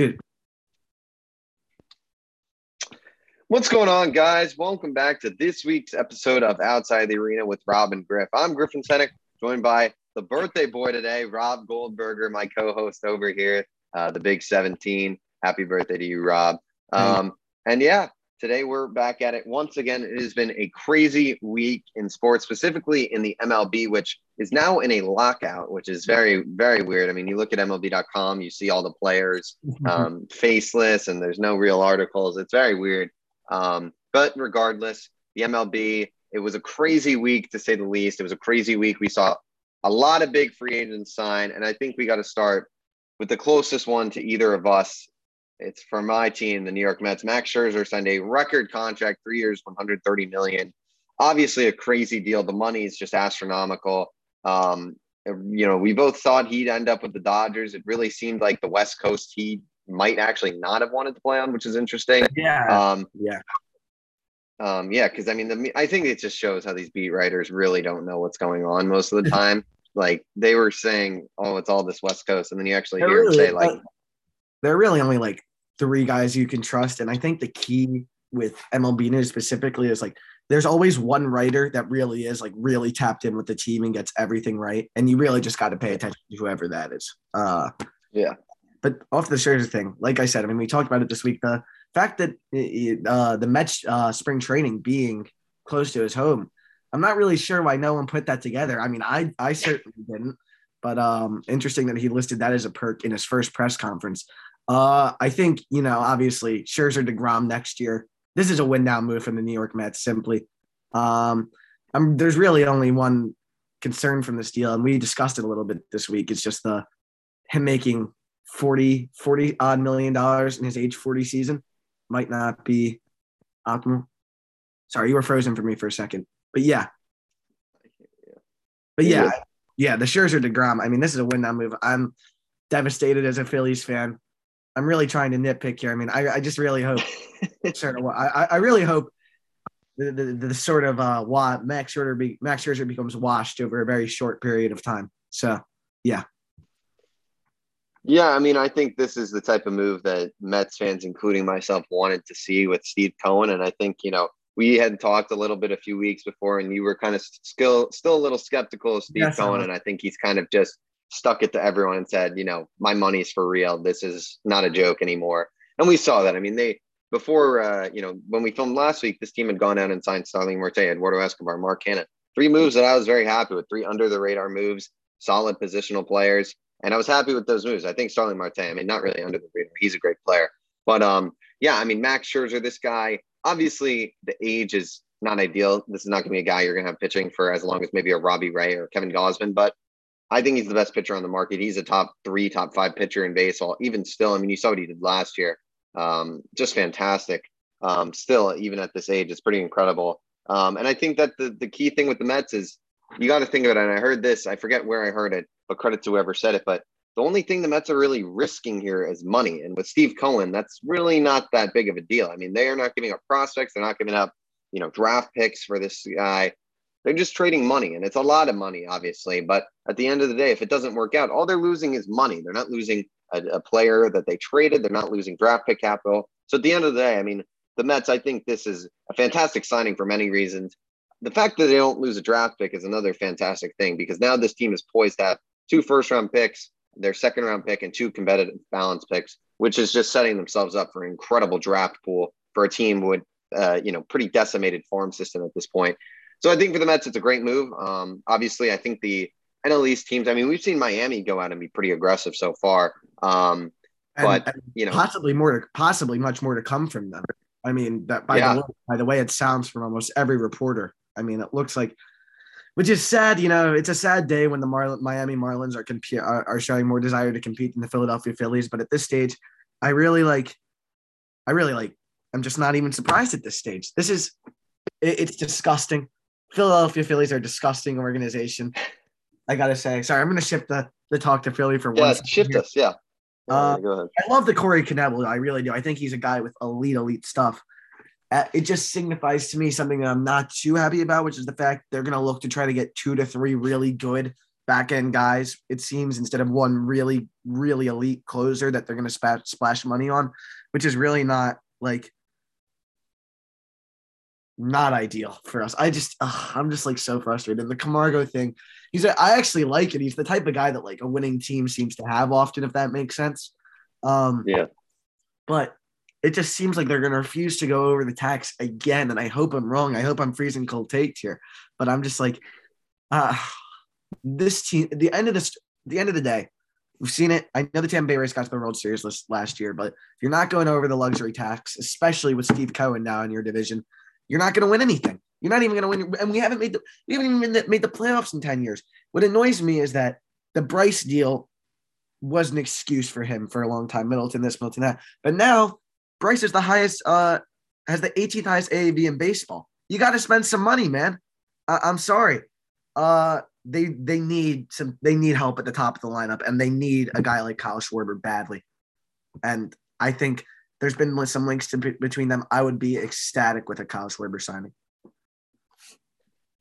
dude. What's going on, guys? Welcome back to this week's episode of Outside the Arena with Rob and Griff. I'm Griffin Senek, joined by the birthday boy today, Rob Goldberger, my co-host over here, uh, the Big 17. Happy birthday to you, Rob. Um, and yeah, today we're back at it once again. It has been a crazy week in sports, specifically in the MLB, which is now in a lockout, which is very, very weird. I mean, you look at MLB.com, you see all the players um, faceless, and there's no real articles. It's very weird. Um, but regardless, the MLB, it was a crazy week to say the least. It was a crazy week. We saw a lot of big free agents sign, and I think we got to start with the closest one to either of us. It's for my team, the New York Mets. Max Scherzer signed a record contract, three years, 130 million. Obviously, a crazy deal. The money is just astronomical. Um, you know, we both thought he'd end up with the Dodgers. It really seemed like the West Coast he might actually not have wanted to play on, which is interesting. Yeah. Um, yeah. um, yeah, because I mean, the, I think it just shows how these beat writers really don't know what's going on most of the time. like they were saying, "Oh, it's all this West Coast," and then you actually They're hear them say, "Like, they're really only like three guys you can trust. And I think the key with MLB news specifically is like there's always one writer that really is like really tapped in with the team and gets everything right. And you really just got to pay attention to whoever that is. Uh, yeah, but off the Scherzer thing, like I said, I mean, we talked about it this week. The fact that uh, the Mets uh, spring training being close to his home, I'm not really sure why no one put that together. I mean, I I certainly didn't, but um, interesting that he listed that as a perk in his first press conference. Uh, I think you know, obviously, Scherzer Degrom next year. This is a win now move from the New York Mets. Simply, um, I'm, there's really only one concern from this deal, and we discussed it a little bit this week. It's just the him making 40 40 odd million dollars in his age 40 season might not be optimal sorry you were frozen for me for a second but yeah but yeah yeah the Scherzer DeGrom I mean this is a win now move I'm devastated as a Phillies fan I'm really trying to nitpick here I mean I, I just really hope sort of I, I really hope the, the, the sort of uh Max Scherzer be, Max Scherzer becomes washed over a very short period of time so yeah Yeah, I mean, I think this is the type of move that Mets fans, including myself, wanted to see with Steve Cohen. And I think, you know, we had talked a little bit a few weeks before, and you were kind of still still a little skeptical of Steve Yes, Cohen. And I think he's kind of just stuck it to everyone and said, you know, my money's for real. This is not a joke anymore. And we saw that. I mean, they before uh, you know, when we filmed last week, this team had gone out and signed Starling Marte, Eduardo Escobar, Mark Canha. Three moves that I was very happy with, three under the radar moves, solid positional players. And I was happy with those moves. I think Starling Marte, I mean, not really under the radar. He's a great player. But um, yeah, I mean, Max Scherzer, this guy, obviously the age is not ideal. This is not going to be a guy you're going to have pitching for as long as maybe a Robbie Ray or Kevin Gausman. But I think he's the best pitcher on the market. He's a top three, top five pitcher in baseball. Even still, I mean, you saw what he did last year. Um, just fantastic. Um, still, even at this age, it's pretty incredible. Um, and I think that the, the key thing with the Mets is you got to think of it. And I heard this, I forget where I heard it, but credit to whoever said it. But the only thing the Mets are really risking here is money. And with Steve Cohen, that's really not that big of a deal. I mean, they are not giving up prospects, they're not giving up, you know, draft picks for this guy. They're just trading money, and it's a lot of money, obviously. But at the end of the day, if it doesn't work out, all they're losing is money. They're not losing a, a player that they traded. They're not losing draft pick capital. So at the end of the day, I mean, the Mets, I think this is a fantastic signing for many reasons. The fact that they don't lose a draft pick is another fantastic thing because now this team is poised to have two first round picks, their second round pick, and two competitive balance picks, which is just setting themselves up for an incredible draft pool for a team with, uh, you know, pretty decimated farm system at this point. So I think for the Mets, it's a great move. Um, obviously, I think the NL East teams. I mean, we've seen Miami go out and be pretty aggressive so far. Um, And- but and you know, possibly more to possibly much more to come from them. I mean, that by Yeah. the way, by the way it sounds from almost every reporter. I mean, it looks like, which is sad. You know, it's a sad day when the Marlin, Miami Marlins are, comp- are are showing more desire to compete than the Philadelphia Phillies. But at this stage, I really like, I really like. I'm just not even surprised at this stage. This is, it, it's disgusting. Philadelphia Phillies are a disgusting organization. I gotta say, sorry, I'm gonna shift the the talk to Philly for one. yeah, second shift here. us. Yeah. Uh, go ahead. I love the Corey Knebel. I really do. I think he's a guy with elite, elite stuff. Uh, it just signifies to me something that I'm not too happy about, which is the fact they're going to look to try to get two to three really good back end guys, it seems, instead of one really, really elite closer that they're going to splash, splash money on, which is really not like not ideal for us. I just, ugh, I'm just like so frustrated. And the Camargo thing, he's, I actually like it. He's the type of guy that like a winning team seems to have often, if that makes sense. Um, yeah. But it just seems like they're going to refuse to go over the tax again. And I hope I'm wrong. I hope I'm freezing cold takes here. But I'm just like, uh, this team, at the end of this, the end of the day, we've seen it. I know the Tampa Bay Rays got to the World Series list last year, but if you're not going over the luxury tax, especially with Steve Cohen now in your division, you're not going to win anything. You're not even going to win. And we haven't made the we haven't even made the playoffs in 10 years. What annoys me is that the Bryce deal was an excuse for him for a long time. Middleton this, Middleton that. But now Bryce is the highest, uh, has the 18th highest AAV in baseball. You got to spend some money, man. I- I'm sorry. Uh, they they need some they need help at the top of the lineup, and they need a guy like Kyle Schwarber badly. And I think there's been some links to, between them. I would be ecstatic with a Kyle Schwarber signing.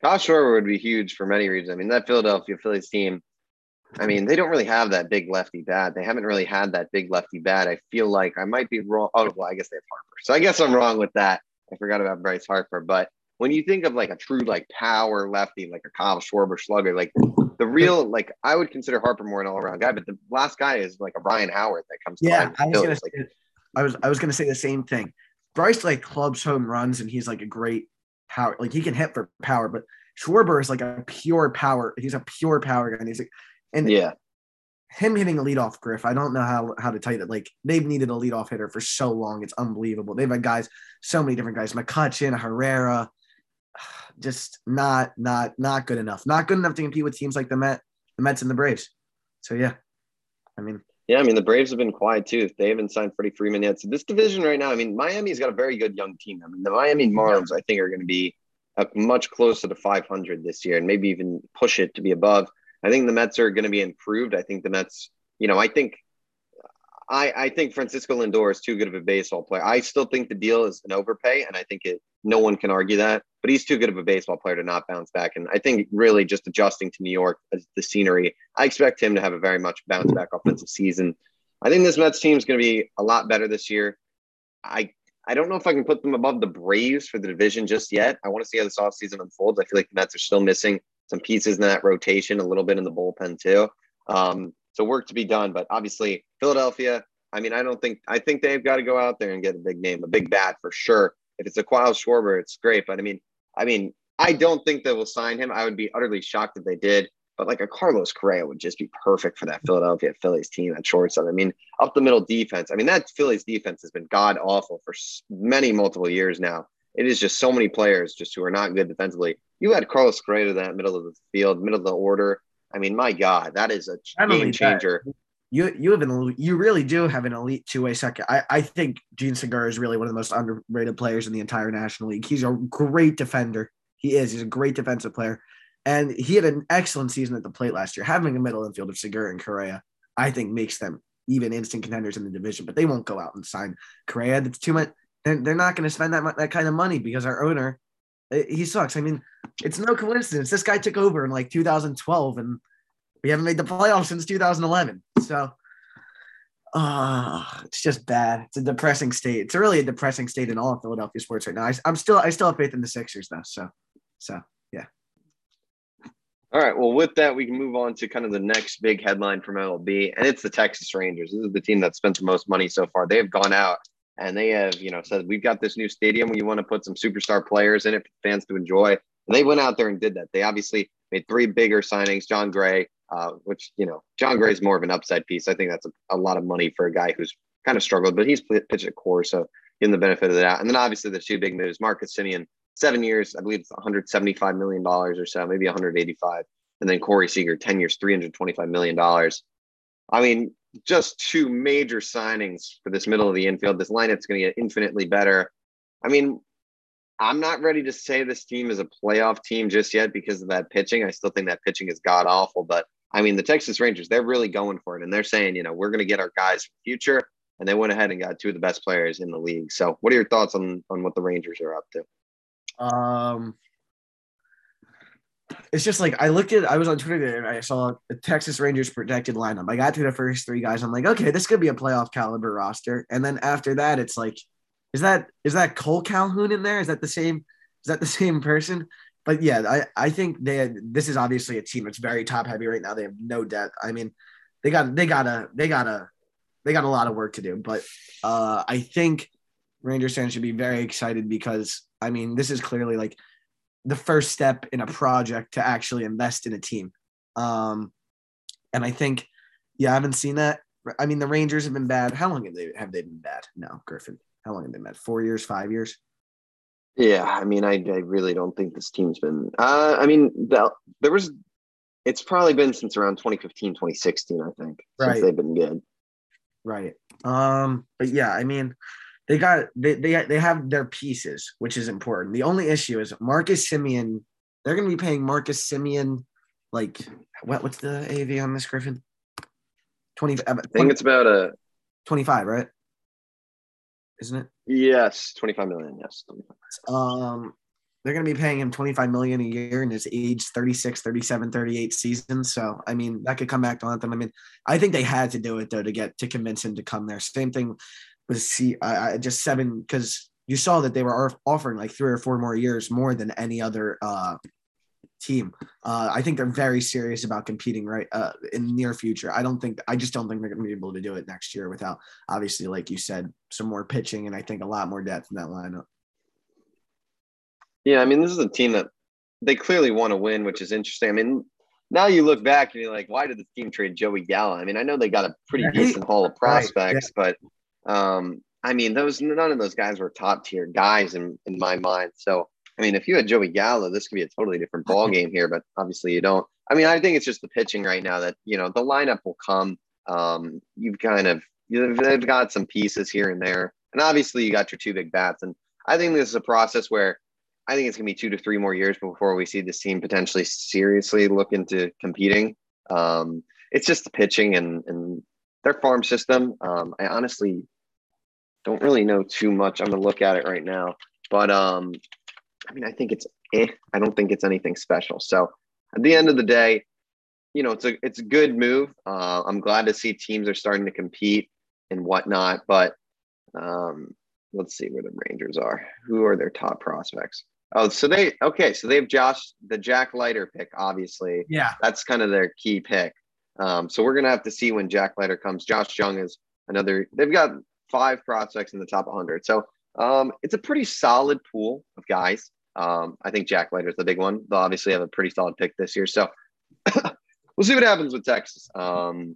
Kyle Schwarber would be huge for many reasons. I mean, that Philadelphia Phillies team, I mean, they don't really have that big lefty bat. They haven't really had that big lefty bat. I feel like I might be wrong. Oh, well, I guess they have Harper. So I guess I'm wrong with that. I forgot about Bryce Harper. But when you think of like a true like power lefty, like a Kyle Schwarber slugger, like the real like I would consider Harper more an all around guy, but the last guy is like a Ryan Howard that comes. Yeah, I was gonna say, like, I was I was gonna say the same thing. Bryce like clubs home runs and he's like a great power. Like he can hit for power, but Schwarber is like a pure power. He's a pure power guy. And he's like, and yeah, him hitting a leadoff Griff. I don't know how how to tell you that. Like they've needed a leadoff hitter for so long. It's unbelievable. They've had guys, so many different guys, McCutchen, Herrera, just not not not good enough. Not good enough to compete with teams like the Met, the Mets and the Braves. So yeah, I mean yeah, I mean the Braves have been quiet too. They haven't signed Freddie Freeman yet. So this division right now, I mean Miami's got a very good young team. I mean the Miami Marlins, I think, are going to be much closer to 500 this year, and maybe even push it to be above. I think the Mets are going to be improved. I think the Mets, you know, I think I, I think Francisco Lindor is too good of a baseball player. I still think the deal is an overpay, and I think it no one can argue that. But he's too good of a baseball player to not bounce back. And I think really just adjusting to New York as the scenery, I expect him to have a very much bounce back offensive season. I think this Mets team is going to be a lot better this year. I I don't know if I can put them above the Braves for the division just yet. I want to see how this offseason unfolds. I feel like the Mets are still missing some pieces in that rotation, a little bit in the bullpen too. Um, so work to be done. But obviously, Philadelphia. I mean, I don't think I think they've got to go out there and get a big name, a big bat for sure. If it's a Kyle Schwarber, it's great. But I mean, I mean, I don't think they will sign him. I would be utterly shocked if they did. But like a Carlos Correa would just be perfect for that Philadelphia Phillies team at shortstop. I mean, up the middle defense. I mean, that Phillies defense has been god awful for many multiple years now. It is just so many players just who are not good defensively. You had Carlos Correa to that middle of the field, middle of the order. I mean, my God, that is a game changer. That. You you have an you really do have an elite two way second. I, I think Jean Segura is really one of the most underrated players in the entire National League. He's a great defender. He is. He's a great defensive player, and he had an excellent season at the plate last year. Having a middle infield of Segura and Correa, I think, makes them even instant contenders in the division. But they won't go out and sign Correa. That's too much. They're, they're not going to spend that that kind of money because our owner uh, he sucks. I mean, it's no coincidence. This guy took over in like 2012, and we haven't made the playoffs since 2011. So, uh, it's just bad. It's a depressing state. It's really a depressing state in all of Philadelphia sports right now. I, am still, I still have faith in the Sixers though. So, so yeah. All right. Well, with that, we can move on to kind of the next big headline from MLB, and it's the Texas Rangers. This is the team that spent the most money so far. They have gone out and they have, you know, said we've got this new stadium. We want to put some superstar players in it for fans to enjoy. And they went out there and did that. They obviously made three bigger signings. Jon Gray, uh, which you know, Jon Gray is more of an upside piece. I think that's a, a, lot of money for a guy who's kind of struggled, but he's pitched at Coors, so him the benefit of that. And then obviously the two big moves: Marcus Semien, seven years, I believe it's 175 million dollars or so, maybe 185, and then Corey Seager, 10 years, 325 million dollars. I mean, just two major signings for this middle of the infield. This lineup's going to get infinitely better. I mean, I'm not ready to say this team is a playoff team just yet because of that pitching. I still think that pitching is god awful, but I mean, the Texas Rangers, they're really going for it. And they're saying, you know, we're going to get our guys for the future. And they went ahead and got two of the best players in the league. So, what are your thoughts on, on what the Rangers are up to? Um, it's just like I looked at I was on Twitter and I saw the Texas Rangers projected lineup. I got through the first three guys. I'm like, okay, this could be a playoff caliber roster. And then after that, it's like, is that is that Kole Calhoun in there? Is that the same? Is that the same person? But yeah, I, I think they had, this is obviously a team that's very top heavy right now. They have no depth. I mean, they got they got a they got a they got a lot of work to do. But uh, I think Rangers fans should be very excited because I mean, this is clearly like the first step in a project to actually invest in a team. Um, and I think, yeah, I haven't seen that. I mean, the Rangers have been bad. How long have they have they been bad? No, Griffin. How long have they been bad? Four years, five years? Yeah, I mean, I, I really don't think this team's been. Uh, I mean, the, there was. It's probably been since around 2015, 2016, I think, right. since they've been good. Right. Um. But yeah, I mean, they got they they they have their pieces, which is important. The only issue is Marcus Semien. They're going to be paying Marcus Semien like what? What's the AV on this Griffin? Twenty. I think it's about a twenty-five, right? Isn't it? Yes, twenty-five million. Yes. 25. Um, they're going to be paying him 25 million a year in his age 36 37 38 seasons so i mean that could come back to them i mean i think they had to do it though to get to convince him to come there same thing with see I, I just seven because you saw that they were offering like three or four more years more than any other uh, team. Uh, I think they're very serious about competing right uh, in the near future. I don't think I just don't think they're going to be able to do it next year without obviously, like you said, some more pitching and I think a lot more depth in that lineup. Yeah, I mean, this is a team that they clearly want to win, which is interesting. I mean, now you look back and you're like, why did this team trade Joey Gallo? I mean, I know they got a pretty decent haul of prospects, right. yeah. but um, I mean, those none of those guys were top tier guys in, in my mind. So, I mean, if you had Joey Gallo, this could be a totally different ball game here. But obviously, you don't. I mean, I think it's just the pitching right now that you know the lineup will come. Um, you've kind of they've got some pieces here and there, and obviously you got your two big bats. And I think this is a process where I think it's gonna be two to three more years before we see this team potentially seriously look into competing. Um, it's just the pitching and and their farm system. Um, I honestly don't really know too much. I'm gonna look at it right now, but um, I mean, I think it's eh. I don't think it's anything special. So at the end of the day, you know, it's a it's a good move. Uh, I'm glad to see teams are starting to compete and whatnot. But um, let's see where the Rangers are. Who are their top prospects? Oh, so they okay. So they have Josh, the Jack Leiter pick. Obviously, yeah, that's kind of their key pick. Um, so we're gonna have to see when Jack Leiter comes. Josh Jung is another. They've got five prospects in the top 100. So um, it's a pretty solid pool of guys. Um, I think Jack Leiter is the big one. They'll obviously have a pretty solid pick this year. So we'll see what happens with Texas. Um,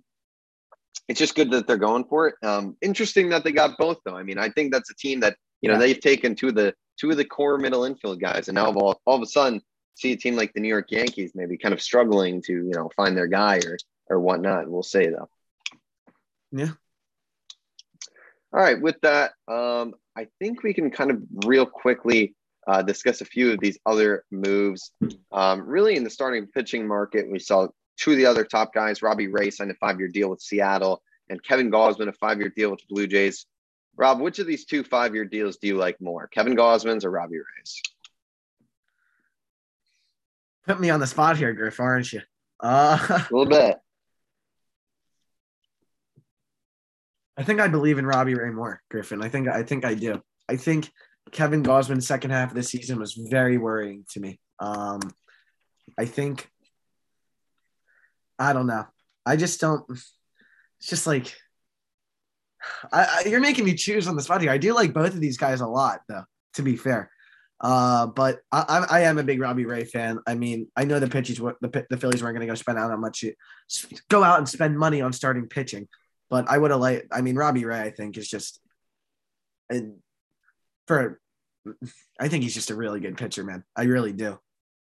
it's just good that they're going for it. Um, interesting that they got both, though. I mean, I think that's a team that you know yeah. they've taken two of the two of the core middle infield guys, and now all, all of a sudden see a team like the New York Yankees maybe kind of struggling to you know find their guy or or whatnot. We'll say though. Yeah, all right, with that, um, I think we can kind of real quickly uh, discuss a few of these other moves. Um, really, in the starting pitching market, we saw two of the other top guys. Robbie Ray signed a five-year deal with Seattle, and Kevin Gausman a five-year deal with the Blue Jays. Rob, which of these two five-year deals do you like more, Kevin Gausman's or Robbie Ray's? Put me on the spot here, Griff, aren't you? Uh, a little bit. I think I believe in Robbie Ray more, Griffin. I think I think I do. I think Kevin Gausman's second half of the season was very worrying to me. Um, I think I don't know. I just don't. It's just like I, I, you're making me choose on the spot here. I do like both of these guys a lot, though. To be fair, uh, but I, I, am a big Robbie Ray fan. I mean, I know the pitchers, the the Phillies weren't going to go spend out how much, go out and spend money on starting pitching. But I would have liked. I mean, Robbie Ray, I think, is just, and for, I think he's just a really good pitcher, man. I really do.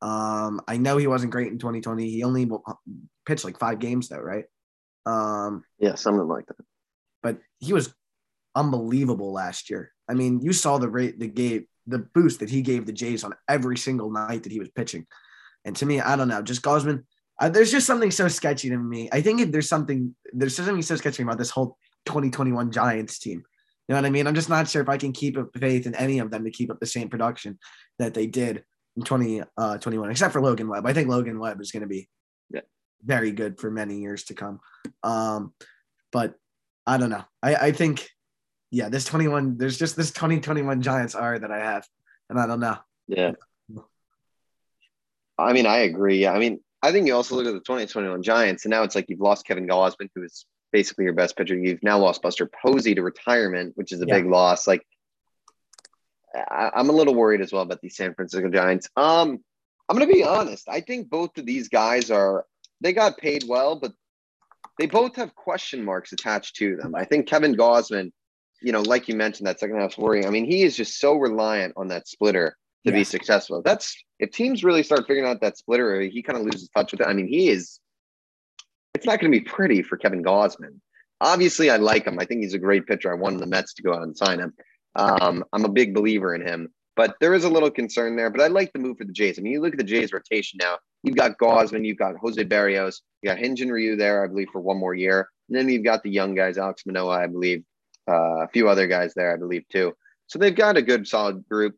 Um, I know he wasn't great in 2020. He only pitched like five games though, right? Um, yeah, something like that. But he was unbelievable last year. I mean, you saw the rate, the gave, the boost that he gave the Jays on every single night that he was pitching. And to me, I don't know, just Gausman, uh, there's just something so sketchy to me. I think there's something there's something so sketchy about this whole 2021 Giants team. You know what I mean? I'm just not sure if I can keep up faith in any of them to keep up the same production that they did in 20, uh, except for Logan Webb. I think Logan Webb is going to be Yeah. very good for many years to come. Um, but I don't know. I, I think, yeah, this 21, there's just this 2021 Giants are that I have, and I don't know. Yeah. I mean, I agree. Yeah. I mean, I think you also look at the 2021 Giants, and now it's like you've lost Kevin Gausman, who is basically your best pitcher. You've now lost Buster Posey to retirement, which is a Yeah. big loss. Like, I, I'm a little worried as well about these San Francisco Giants. Um, I'm going to be honest. I think both of these guys are they got paid well, but they both have question marks attached to them. I think Kevin Gausman, you know, like you mentioned, that second half's worrying. I mean, he is just so reliant on that splitter to be successful. That's if teams really start figuring out that splitter, he kind of loses touch with it. I mean, he is. It's not going to be pretty for Kevin Gausman. Obviously, I like him. I think he's a great pitcher. I wanted the Mets to go out and sign him. Um, I'm a big believer in him, but there is a little concern there. But I like the move for the Jays. I mean, you look at the Jays rotation now. You've got Gausman, you've got Jose Berrios, you got Hyun Jin Ryu there, I believe, for one more year. And then you've got the young guys, Alek Manoah, I believe, uh, a few other guys there, I believe, too. So they've got a good, solid group.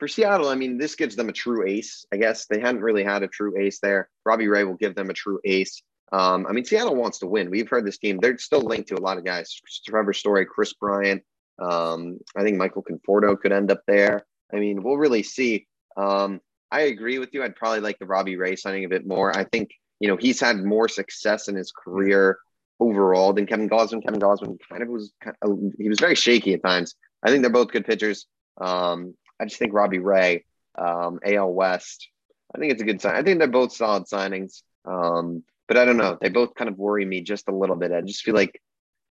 For Seattle, I mean, this gives them a true ace, I guess. They hadn't really had a true ace there. Robbie Ray will give them a true ace. Um, I mean, Seattle wants to win. We've heard this team, they're still linked to a lot of guys. Trevor Story, Kris Bryant. Um, I think Michael Conforto could end up there. I mean, we'll really see. Um, I agree with you. I'd probably like the Robbie Ray signing a bit more. I think, you know, he's had more success in his career overall than Kevin Gausman. Kevin Gausman kind of was, kind of, he was very shaky at times. I think they're both good pitchers. Um, I just think Robbie Ray, um, AL West, I think it's a good sign. I think they're both solid signings. Um, but I don't know. They both kind of worry me just a little bit. I just feel like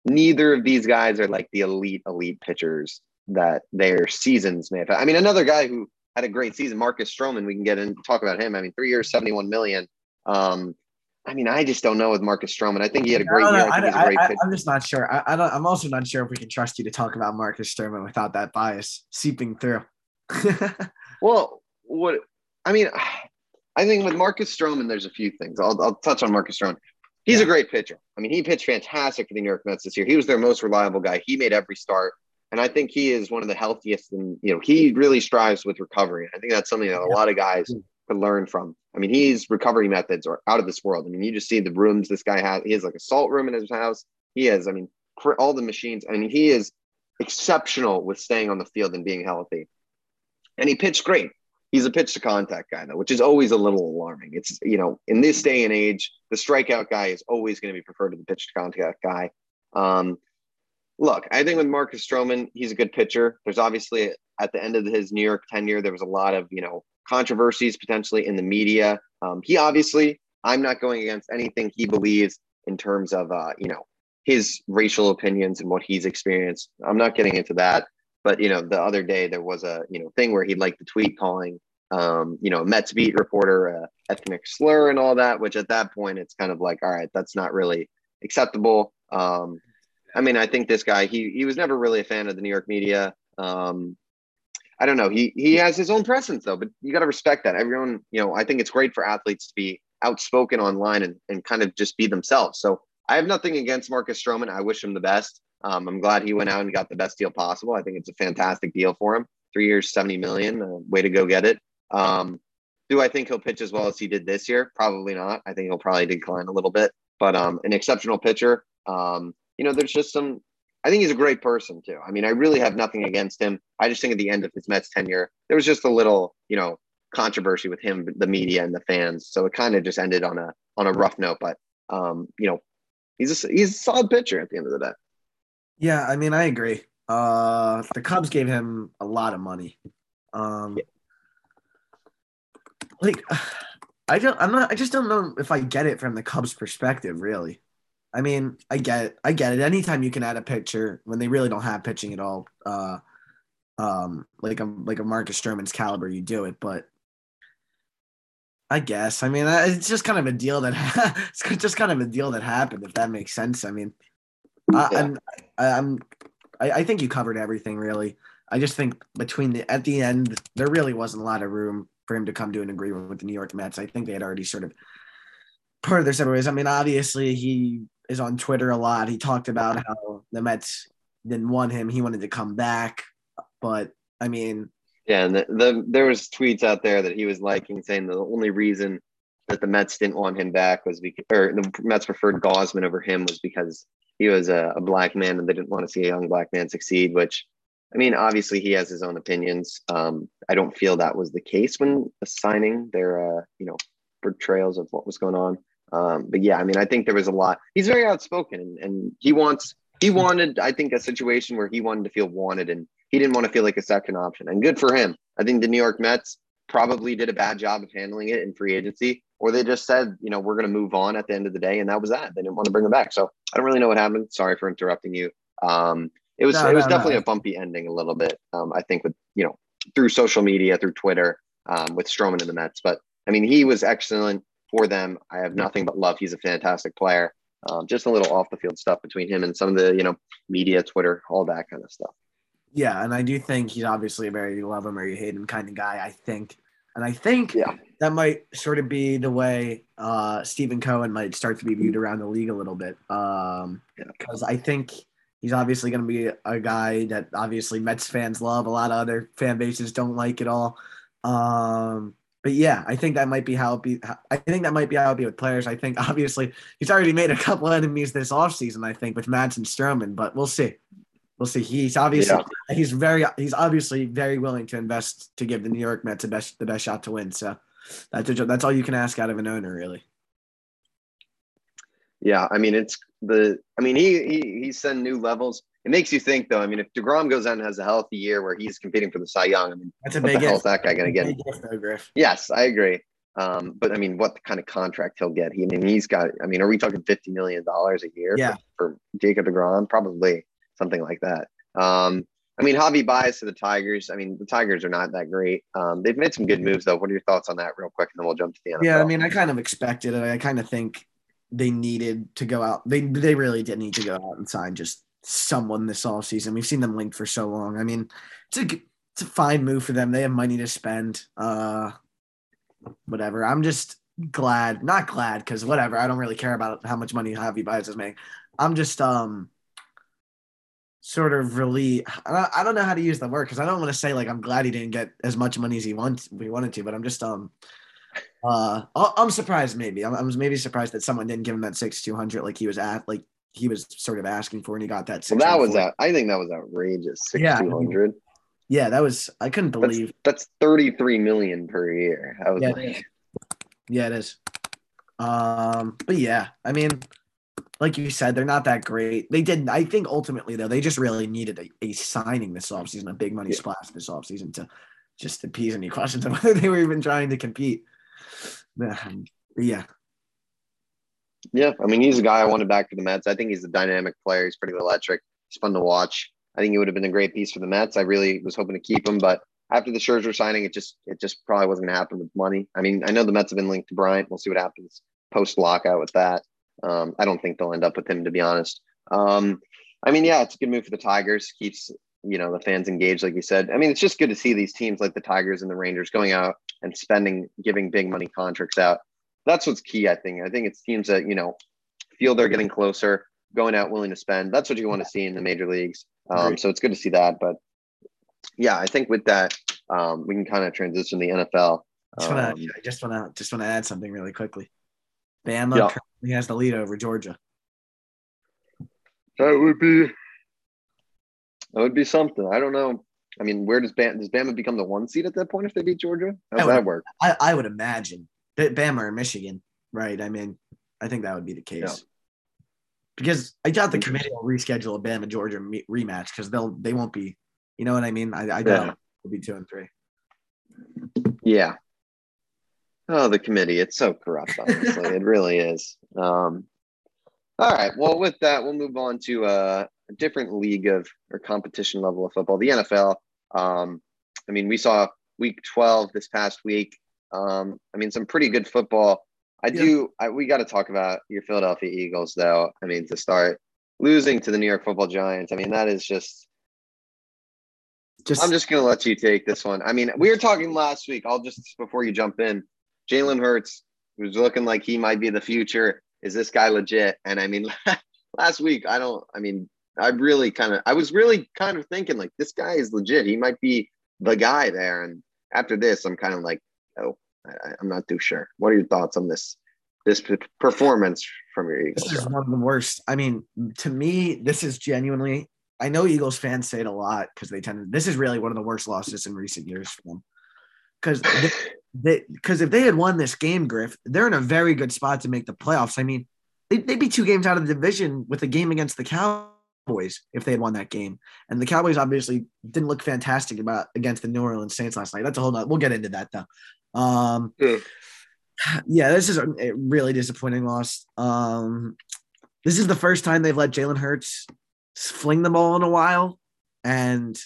neither of these guys are like the elite, elite pitchers that their seasons may have. I mean, another guy who had a great season, Marcus Stroman. We can get in talk about him. I mean, three years, seventy-one million. Um, I mean, I just don't know with Marcus Stroman. I think he had a great I don't year. I I, think he's a great I, pitcher. am just not sure. I, I don't, I'm also not sure if we can trust you to talk about Marcus Stroman without that bias seeping through. Well, what I mean, I think with Marcus Stroman, there's a few things. I'll, I'll touch on Marcus Stroman. He's Yeah. a great pitcher. I mean, he pitched fantastic for the New York Mets this year. He was their most reliable guy. He made every start, and I think he is one of the healthiest. And you know, he really strives with recovery. I think that's something that a lot of guys hmm. could learn from. I mean, his recovery methods are out of this world. I mean, you just see the rooms this guy has. He has like a salt room in his house. He has, I mean, all the machines. I mean, he is exceptional with staying on the field and being healthy. And he pitched great. He's a pitch to contact guy though, which is always a little alarming. It's you know, in this day and age, the strikeout guy is always going to be preferred to the pitch to contact guy. Um, look, I think with Marcus Stroman, he's a good pitcher. There's obviously at the end of his New York tenure, there was a lot of you know controversies potentially in the media. Um, he obviously, I'm not going against anything he believes in terms of uh, you know his racial opinions and what he's experienced. I'm not getting into that. But you know, the other day there was a you know thing where he liked the tweet calling um, you know Mets beat reporter a ethnic slur and all that, which at that point it's kind of like, all right, that's not really acceptable. Um, I mean, I think this guy he he was never really a fan of the New York media. Um, I don't know. He he has his own presence though, but you got to respect that. Everyone, you know, I think it's great for athletes to be outspoken online and, and kind of just be themselves. So I have nothing against Marcus Stroman. I wish him the best. Um, I'm glad he went out and got the best deal possible. I think it's a fantastic deal for him. Three years, 70 million. Uh, way to go get it. Um, do I think he'll pitch as well as he did this year? Probably not. I think he'll probably decline a little bit, but um, an exceptional pitcher. Um, you know, there's just some, I think he's a great person too. I mean, I really have nothing against him. I just think at the end of his Mets tenure, there was just a little, you know, controversy with him, the media and the fans. So it kind of just ended on a, on a rough note, but um, you know, he's a, he's a solid pitcher at the end of the day. Yeah, I mean, I agree. Uh, the Cubs gave him a lot of money. Um, like, I don't, I'm not, I just don't know if I get it from the Cubs' perspective, really. I mean, I get it. I get it. Anytime you can add a pitcher when they really don't have pitching at all, uh, um, like a like a Marcus Stroman's caliber, you do it. But I guess, I mean, it's just kind of a deal that it's just kind of a deal that happened, if that makes sense. I mean, Yeah. I'm, I, I'm, I, I think you covered everything really. I just think between the at the end, there really wasn't a lot of room for him to come to an agreement with the New York Mets. I think they had already sort of part of their separate ways. I mean, obviously he is on Twitter a lot. He talked about how the Mets didn't want him. He wanted to come back, but I mean, Yeah, and the, the there was tweets out there that he was liking, saying the only reason that the Mets didn't want him back was because, or the Mets preferred Gausman over him was because he was a, a black man and they didn't want to see a young black man succeed. Which, I mean, obviously he has his own opinions. Um, I don't feel that was the case when assigning their, uh, you know, portrayals of what was going on. Um, but yeah, I mean, I think there was a lot. He's very outspoken, and, and he wants he wanted, I think, a situation where he wanted to feel wanted, and he didn't want to feel like a second option. And good for him. I think the New York Mets probably did a bad job of handling it in free agency, or they just said, you know, we're going to move on at the end of the day, and that was that. They didn't want to bring him back. So I don't really know what happened. Sorry for interrupting you. Um, it was no, it was no, definitely no. a bumpy ending a little bit. Um, I think with you know through social media, through Twitter, um, with Stroman and the Mets. But I mean, he was excellent for them. I have nothing but love. He's a fantastic player. Um, just a little off the field stuff between him and some of the you know media, Twitter, all that kind of stuff. Yeah, and I do think he's obviously a very you love him or you hate him kind of guy. I think, and I think yeah. that might sort of be the way uh, Stephen Cohen might start to be viewed around the league a little bit. Um, because yeah. I think he's obviously going to be a guy that obviously Mets fans love. A lot of other fan bases don't like it all. Um, but yeah, I think that might be how it be. I think that might be how it be with players. I think obviously he's already made a couple enemies this offseason, I think, with Madson Stroman, but we'll see. We'll see. He's obviously yeah. he's very he's obviously very willing to invest to give the New York Mets the best the best shot to win. So that's a, that's all you can ask out of an owner, really. Yeah, I mean it's the I mean he he he's sent new levels it makes you think, though. I mean, if Degrom goes out and has a healthy year where he's competing for the Cy Young, I mean, that's a big. What the that guy going to get? Yes, I agree. Um, but I mean, what kind of contract he'll get? He, I mean, he's got. I mean, are we talking fifty million dollars a year? Yeah. For, for Jacob Degrom, probably something like that. Um, I mean, Javy Baez to the Tigers. I mean, the Tigers are not that great. Um, they've made some good moves, though. What are your thoughts on that, real quick, and then we'll jump to the NFL. Yeah, I mean, I kind of expected it. I kind of think they needed to go out. They they really did need to go out and sign just someone this all season. We've seen them linked for so long. I mean, it's a it's a fine move for them. They have money to spend. Uh, whatever. I'm just glad, not glad, because whatever. I don't really care about how much money Javy Baez is making. I'm just um sort of really I don't know how to use the word because I don't want to say like I'm glad he didn't get as much money as he wanted we wanted to, but I'm just um uh I'm surprised maybe I'm, I'm maybe surprised that someone didn't give him that six two hundred like he was at like he was sort of asking for, and he got that. Well, that was out. I think that was outrageous. Six yeah, two hundred. Yeah, that was. I couldn't believe. That's, that's thirty three million per year. I was yeah, like, yeah, it is. Um, but yeah, I mean, like you said, they're not that great. They did. I think ultimately though, they just really needed a, a signing this offseason, a big money yeah. splash this offseason to just appease any questions of whether they were even trying to compete. Um, yeah, yeah, I mean, he's a guy I wanted back for the Mets. I think he's a dynamic player. He's pretty electric. He's fun to watch. I think he would have been a great piece for the Mets. I really was hoping to keep him, but after the Scherzer signing, it just it just probably wasn't going to happen with money. I mean, I know the Mets have been linked to Bryant. We'll see what happens post lockout with that. Um, I don't think they'll end up with him, to be honest. Um, I mean, yeah, it's a good move for the Tigers. Keeps you know the fans engaged, like you said. I mean, it's just good to see these teams like the Tigers and the Rangers going out and spending, giving big money contracts out that's what's key. I think. I think it's teams that you know feel they're getting closer, going out willing to spend. That's what you want to see in the major leagues. Um, so it's good to see that. But yeah, I think with that, um, we can kind of transition to the NFL. Just wanna, um, I just want to just want to add something really quickly. Bama yeah. currently has the lead over Georgia. That would be that would be something. I don't know. I mean, where does Bama does Bama become the one seed at that point if they beat Georgia? How does that work? I, I would imagine. Bama or Michigan, right? I mean, I think that would be the case. Yeah. Because I doubt the mm-hmm. committee will reschedule a Bama Georgia rematch because they'll they won't be, you know what I mean? I, I doubt yeah. it'll be two and three. Yeah. Oh, the committee, it's so corrupt, honestly. it really is. Um, all right. Well, with that, we'll move on to uh, a different league of or competition level of football, the NFL. Um, I mean, we saw week 12 this past week. Um, I mean, some pretty good football. I yeah. do. I, we got to talk about your Philadelphia Eagles, though. I mean, to start losing to the New York Football Giants. I mean, that is just. Just, I'm just gonna let you take this one. I mean, we were talking last week. I'll just before you jump in, Jalen Hurts was looking like he might be the future. Is this guy legit? And I mean, last week, I don't. I mean, I really kind of, I was really kind of thinking like this guy is legit. He might be the guy there. And after this, I'm kind of like, oh, I, am not too sure. What are your thoughts on this this performance from your Eagles? This is one of the worst. I mean, to me, this is genuinely. I know Eagles fans say it a lot because they tend to. This is really one of the worst losses in recent years for them. Because because if they had won this game, Griff, they're in a very good spot to make the playoffs. I mean, they'd, they'd be two games out of the division with a game against the Cowboys if they had won that game. And the Cowboys obviously didn't look fantastic about against the New Orleans Saints last night. That's a whole nother. We'll get into that though. Um, yeah. yeah, this is a really disappointing loss. Um, this is the first time they've let Jalen Hurts fling the ball in a while, and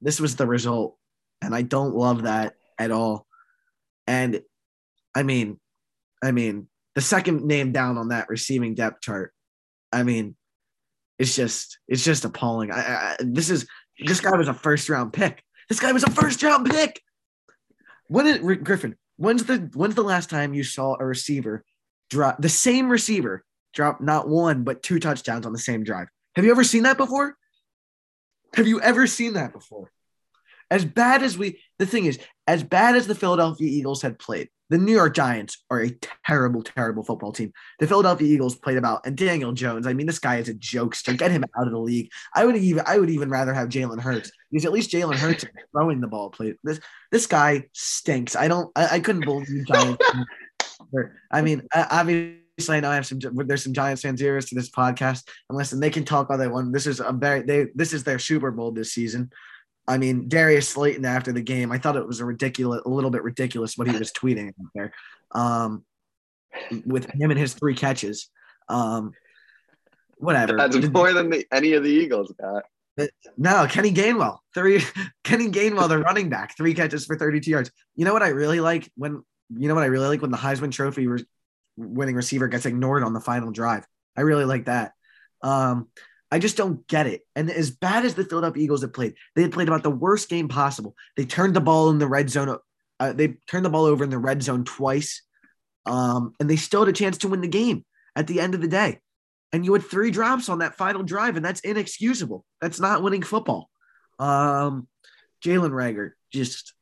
this was the result. And I don't love that at all. And I mean, I mean, the second name down on that receiving depth chart, I mean, it's just it's just appalling. I, I, this is this guy was a first round pick. This guy was a first round pick. When it, Griffin, when's the when's the last time you saw a receiver drop the same receiver drop not one but two touchdowns on the same drive? Have you ever seen that before? Have you ever seen that before? As bad as we, the thing is, as bad as the Philadelphia Eagles had played, the New York Giants are a terrible, terrible football team. The Philadelphia Eagles played about, and Daniel Jones. I mean, this guy is a jokester. Get him out of the league. I would even, I would even rather have Jalen Hurts because at least Jalen Hurts is throwing the ball. Play this, this guy stinks. I don't, I, I couldn't believe Giants. I mean, obviously. I know I have some. There's some Giants fans here to this podcast, and listen, they can talk all they want. This is a very they. This is their Super Bowl this season. I mean, Darius Slayton after the game, I thought it was a ridiculous, a little bit ridiculous what he was tweeting there, um, with him and his three catches. Um, whatever. That's more than the, any of the Eagles got. No, Kenny Gainwell, three. Kenny Gainwell, the running back, three catches for 32 yards. You know what I really like when you know what I really like when the Heisman Trophy re- winning receiver gets ignored on the final drive. I really like that. Um, I just don't get it. And as bad as the Philadelphia Eagles have played, they had played about the worst game possible. They turned the ball in the red zone. Uh, they turned the ball over in the red zone twice, um, and they still had a chance to win the game at the end of the day. And you had three drops on that final drive, and that's inexcusable. That's not winning football. Um, Jalen Reagor just,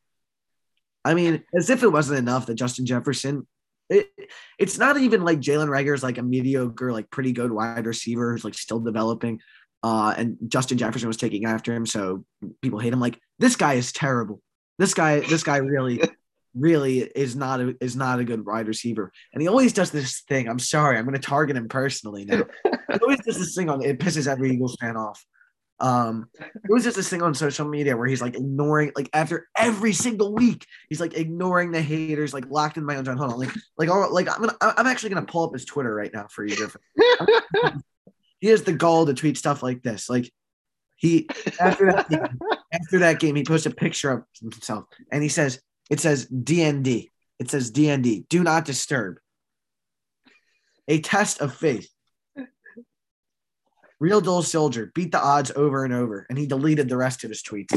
I mean, as if it wasn't enough that Justin Jefferson it, it's not even like Jalen Reagor is like a mediocre, like pretty good wide receiver who's like still developing. Uh, and Justin Jefferson was taking after him, so people hate him. Like this guy is terrible. This guy, this guy really, really is not a is not a good wide receiver. And he always does this thing. I'm sorry, I'm going to target him personally now. he always does this thing on it pisses every Eagles fan off. Um, it was just this thing on social media where he's like ignoring, like after every single week, he's like ignoring the haters, like locked in my own John. Hold on, like, like, all, like I'm gonna, I'm actually gonna pull up his Twitter right now for you. he has the gall to tweet stuff like this. Like he after that game, after that game, he posts a picture of himself and he says, "It says DND. It says DND. Do not disturb. A test of faith." Real dull soldier beat the odds over and over, and he deleted the rest of his tweets.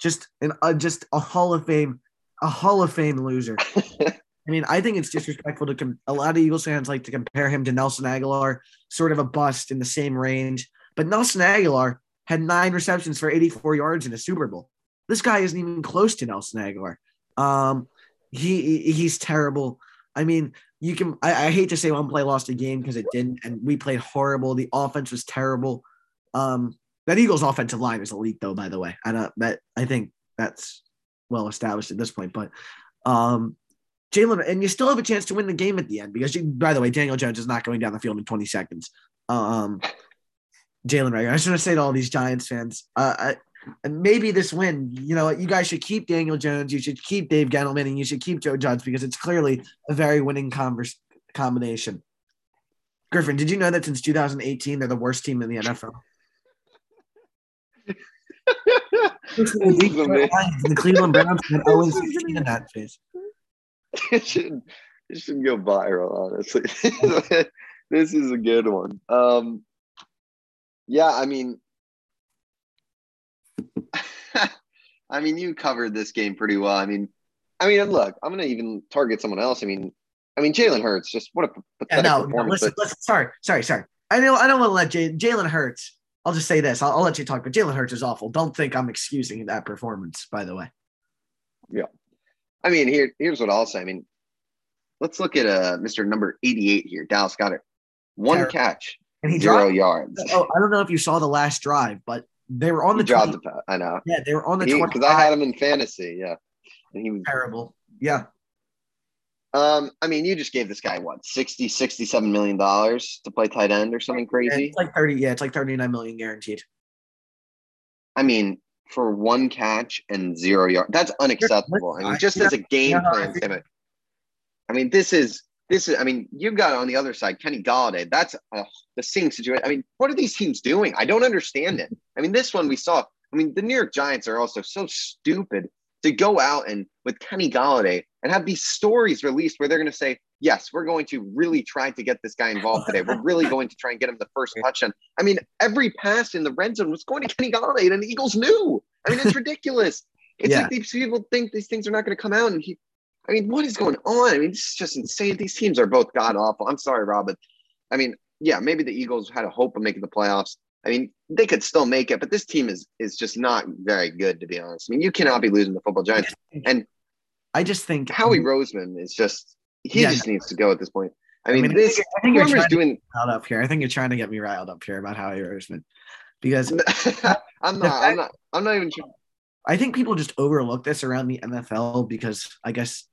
Just an uh, just a Hall of Fame, a Hall of Fame loser. I mean, I think it's disrespectful to com- a lot of Eagles fans like to compare him to Nelson Agholor, sort of a bust in the same range. But Nelson Agholor had nine receptions for 84 yards in a Super Bowl. This guy isn't even close to Nelson Agholor. Um, he he's terrible. I mean, you can I, I hate to say one play lost a game because it didn't, and we played horrible. The offense was terrible. Um, that Eagles offensive line is elite though, by the way. I don't that I think that's well established at this point. But um Jalen, and you still have a chance to win the game at the end because you, by the way, Daniel Jones is not going down the field in 20 seconds. Um Jalen. I want to say to all these Giants fans, uh, I, and maybe this win, you know, you guys should keep Daniel Jones, you should keep Dave Gettleman, and you should keep Joe Judge because it's clearly a very winning converse, combination. Griffin, did you know that since 2018 they're the worst team in the NFL? the, Cleveland Browns had 0 16 in that phase. It should, it should go viral, honestly. this is a good one. Um, yeah, I mean, I mean, you covered this game pretty well. I mean, I mean, look, I'm gonna even target someone else. I mean, I mean, Jalen Hurts, just what a pathetic yeah, no, performance. No, listen, listen, sorry, sorry, sorry. I know I don't want to let Jalen Hurts. I'll just say this. I'll, I'll let you talk, but Jalen Hurts is awful. Don't think I'm excusing that performance, by the way. Yeah. I mean, here, here's what I'll say. I mean, let's look at uh, Mr. Number 88 here, Dallas Goedert. One Terrible. catch, And he zero dropped. yards. Oh, I don't know if you saw the last drive, but they were on the dropped 20 the pass. I know. Yeah, they were on the Because I had him in fantasy. Yeah. And he was terrible. Yeah. Um, I mean, you just gave this guy what 60, 67 million dollars to play tight end or something crazy. It's like 30. Yeah, it's like 39 million guaranteed. I mean, for one catch and zero yard, that's unacceptable. I mean, just as a game Yeah, plan I mean, this is this is. I mean, you've got on the other side Kenny Golladay. That's uh, the same situation. I mean, what are these teams doing? I don't understand it. I mean, this one we saw. I mean, the New York Giants are also so stupid to go out and with Kenny Golladay and have these stories released where they're going to say, "Yes, we're going to really try to get this guy involved today. We're really going to try and get him the first touchdown." I mean, every pass in the red zone was going to Kenny Golladay, and the Eagles knew. I mean, it's ridiculous. It's Yeah. like these people think these things are not going to come out, and he. I mean, what is going on? I mean, this is just insane. These teams are both god awful. I'm sorry, Rob, but I mean, yeah, maybe the Eagles had a hope of making the playoffs. I mean, they could still make it, but this team is is just not very good, to be honest. I mean, you cannot be losing the football giants. And I just think Howie Roseman is just he Yeah. just needs to go at this point. I I mean, mean, I this think, I think you're doing. riled up here. I think you're trying to get me riled up here about Howie Roseman because I'm not. I'm not. I'm not even. sure. I think people just overlook this around the NFL because I guess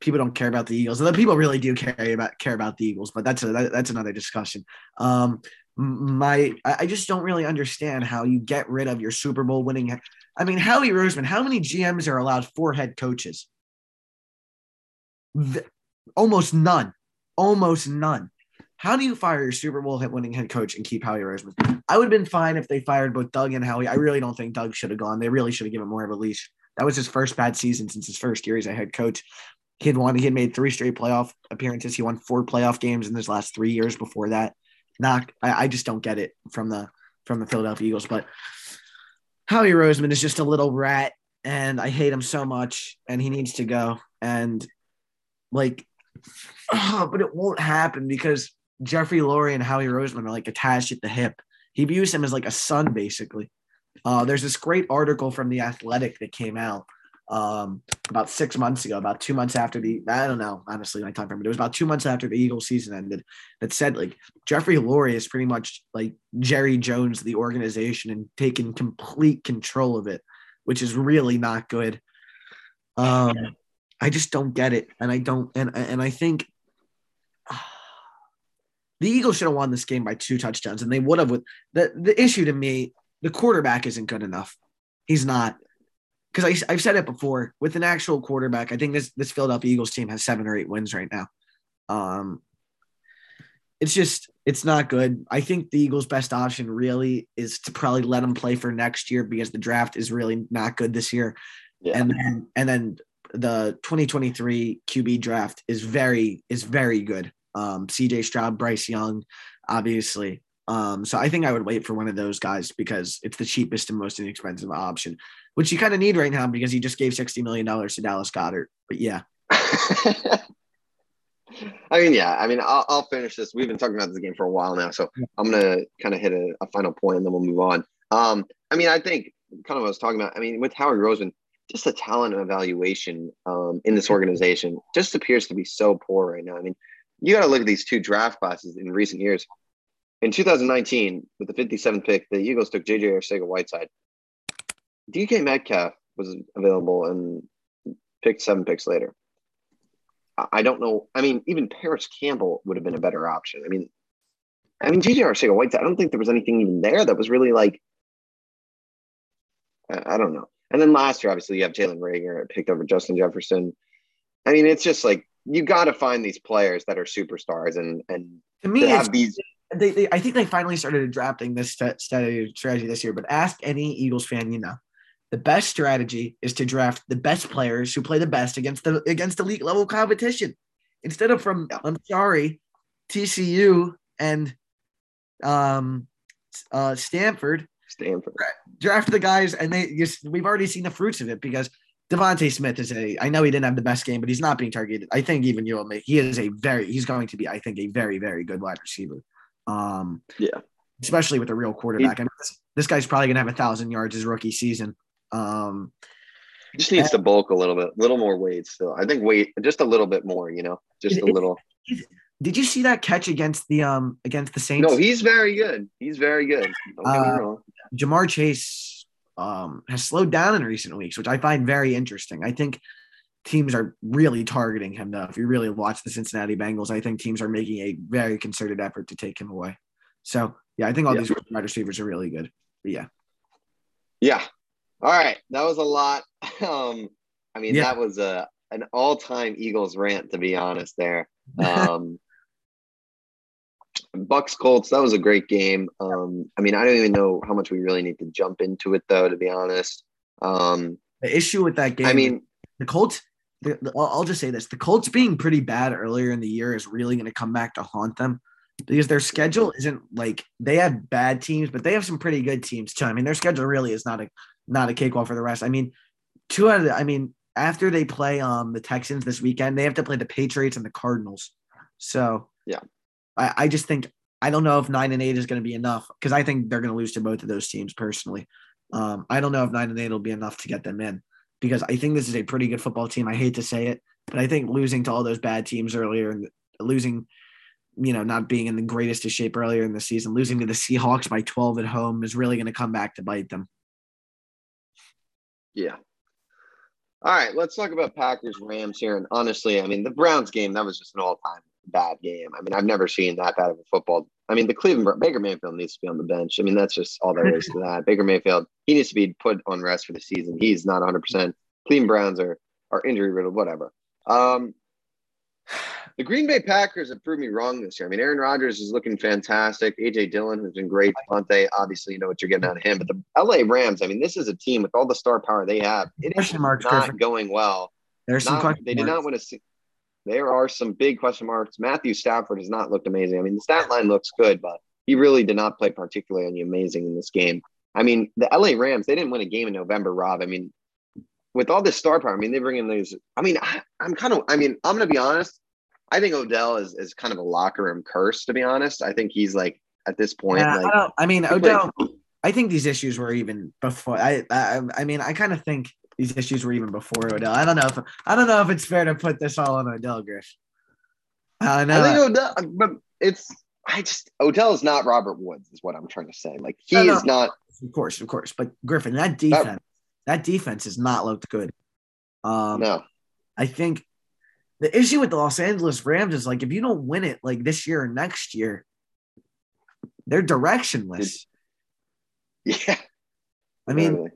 people don't care about the Eagles. And then people really do care about care about the Eagles, but that's a, that, that's another discussion. Um, my I just don't really understand how you get rid of your Super Bowl winning. I mean, Howie Roseman. How many GMs are allowed four head coaches? Th- almost none. Almost none. How do you fire your Super Bowl winning head coach and keep Howie Roseman? I would have been fine if they fired both Doug and Howie. I really don't think Doug should have gone. They really should have given more of a leash. That was his first bad season since his first year as a head coach. He had won. He had made three straight playoff appearances. He won four playoff games in his last three years before that. Not, I, I just don't get it from the from the Philadelphia Eagles. But Howie Roseman is just a little rat, and I hate him so much, and he needs to go. And like, but it won't happen because Jeffrey Lurie and Howie Roseman are like attached at the hip. He views him as like a son, basically. Uh, there's this great article from the Athletic that came out um, about six months ago, about two months after the I don't know honestly my time frame, but it was about two months after the Eagles season ended. That said, like Jeffrey Lurie is pretty much like Jerry Jones, the organization, and taking complete control of it, which is really not good. Um, I just don't get it, and I don't, and and I think the Eagles should have won this game by two touchdowns, and they would have. With the the issue to me, the quarterback isn't good enough. He's not because I've said it before. With an actual quarterback, I think this this Philadelphia Eagles team has seven or eight wins right now. Um, it's just it's not good. I think the Eagles' best option really is to probably let them play for next year because the draft is really not good this year, Yeah. and then and then the 2023 QB draft is very is very good. Um, CJ Stroud, Bryce Young, obviously. Um, so I think I would wait for one of those guys because it's the cheapest and most inexpensive option, which you kind of need right now because he just gave $60 million to Dallas Goedert. But yeah, I mean, yeah. I mean, I'll, I'll finish this. We've been talking about this game for a while now, so I'm gonna kind of hit a, a final point and then we'll move on. Um, I mean, I think kind of what I was talking about. I mean, with Howie Roseman, just the talent evaluation um, in this organization just appears to be so poor right now. I mean, you got to look at these two draft classes in recent years. In 2019, with the 57th pick, the Eagles took JJ Arcega Whiteside. DK Metcalf was available and picked seven picks later. I- don't know. I mean, even Parris Campbell would have been a better option. I mean, I mean, JJ Arcega Whiteside. I don't think there was anything even there that was really like. I, I don't know. And then last year, obviously, you have Jalen Reagor picked over Justin Jefferson. I mean, it's just like you got to find these players that are superstars and and to me, to have these. they, they, I think they finally started adapting this st- strategy strategy this year. But ask any Eagles fan you know, the best strategy is to draft the best players who play the best against the against elite level competition, instead of from. I'm sorry, TCU and um uh Stanford Stanford. draft the guys and they you, we've already seen the fruits of it because DeVonta Smith is a I know he didn't have the best game, but he's not being targeted. I think even you will make he is a very he's going to be, I think, a very, very good wide receiver. Um Yeah. especially with a real quarterback. I mean, this, this guy's probably gonna have a thousand yards his rookie season. Um, He just needs to bulk a little bit, a little more weight still. I think weight just a little bit more, you know, just a It- it- little. did you see that catch against the um against the Saints? No, he's very good. He's very good. Don't get me Uh, wrong. Ja'Marr Chase um, has slowed down in recent weeks, which I find very interesting. I think teams are really targeting him, though. If you really watch the Cincinnati Bengals, I think teams are making a very concerted effort to take him away. So, yeah, I think all Yeah. these wide receivers are really good. But yeah, Yeah. All right. That was a lot. Um, I mean, Yeah. that was a an all-time Eagles rant, to be honest, there. Um Bucks Colts, that was a great game. Um, I mean, I don't even know how much we really need to jump into it though, to be honest. Um, the issue with that game, I mean, the Colts. The, the- I'll I'll just say this: the Colts being pretty bad earlier in the year is really going to come back to haunt them because their schedule isn't like they have bad teams, but they have some pretty good teams too. I mean, their schedule really is not a not a cakewalk for the rest. I mean, two out of the, I mean, after they play um the Texans this weekend, they have to play the Patriots and the Cardinals. So Yeah. I, I just think I don't know if nine and eight is going to be enough because I think they're going to lose to both of those teams personally. Um, I don't know if nine and eight will be enough to get them in because I think this is a pretty good football team. I hate to say it, but I think losing to all those bad teams earlier and losing, you know, not being in the greatest of shape earlier in the season, losing to the Seahawks by 12 at home is really going to come back to bite them. Yeah. All right, let's talk about Packers Rams here. And honestly, I mean, the Browns game, that was just an all-time bad game. I mean, I've never seen that bad of a football. I mean, the Cleveland Baker Mayfield needs to be on the bench. I mean, that's just all there is to that. Baker Mayfield, he needs to be put on rest for the season. He's not 100%. Cleveland Browns are are injury riddled, whatever. Um, the Green Bay Packers have proved me wrong this year. I mean, Aaron Rodgers is looking fantastic. AJ Dillon has been great. Davante, obviously, you know what you're getting out of him. But the LA Rams, I mean, this is a team with all the star power they have. It is marks, not Griffin. going well. There's some question they did marks. not win a. se- There are some big question marks. Matthew Stafford has not looked amazing. I mean, the stat line looks good, but he really did not play particularly amazing in this game. I mean, the LA Rams, they didn't win a game in November, Rob. I mean, with all this star power, I mean, they bring in these. I mean, I, I'm kind of, I mean, I'm going to be honest. I think Odell is, is kind of a locker room curse, to be honest. I think he's like, at this point, Yeah, like, I, I mean, Odell. I think these issues were even before. I, I, I mean, I kind of think these issues were even before Odell. I don't know if I don't know if it's fair to put this all on Odell, Griff. I know. I think Odell, but it's, I just, Odell is not Robert Woods, is what I'm trying to say. Like, he No, no. is not, of course, of course, but Griffin, that defense, that defense has not looked good. Um, no. I think the issue with the Los Angeles Rams is like if you don't win it like this year or next year, they're directionless. Yeah. I mean.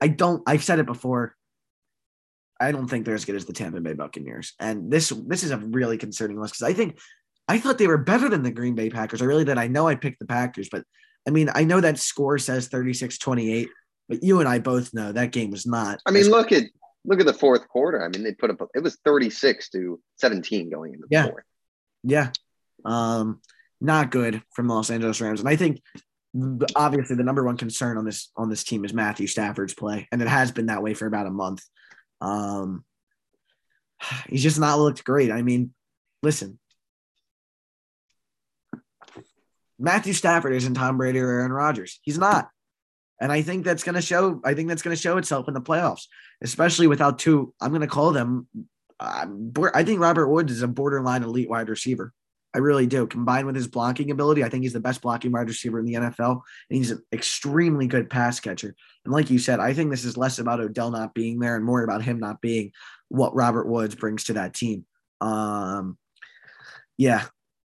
I don't. I've said it before. I don't think they're as good as the Tampa Bay Buccaneers, and this this is a really concerning list because I think I thought they were better than the Green Bay Packers. I really did. I know I picked the Packers, but I mean I know that score says 36-28, but you and I both know that game was not. I mean, look at look at the fourth quarter. I mean, they put up it was 36 to 17 going into the Yeah. fourth. yeah, um, not good from Los Angeles Rams, and I think obviously the number one concern on this on this team is Matthew Stafford's play, and it has been that way for about a month. Um, he's just not looked great. I mean, listen, Matthew Stafford isn't Tom Brady or Aaron Rodgers. He's not, and I think that's going to show. I think that's going to show itself in the playoffs, especially without two. I'm going to call them. Bor- I think Robert Woods is a borderline elite wide receiver. I really do. Combined with his blocking ability, I think he's the best blocking wide receiver in the NFL, and he's an extremely good pass catcher. And like you said, I think this is less about Odell not being there and more about him not being what Robert Woods brings to that team. Um, yeah,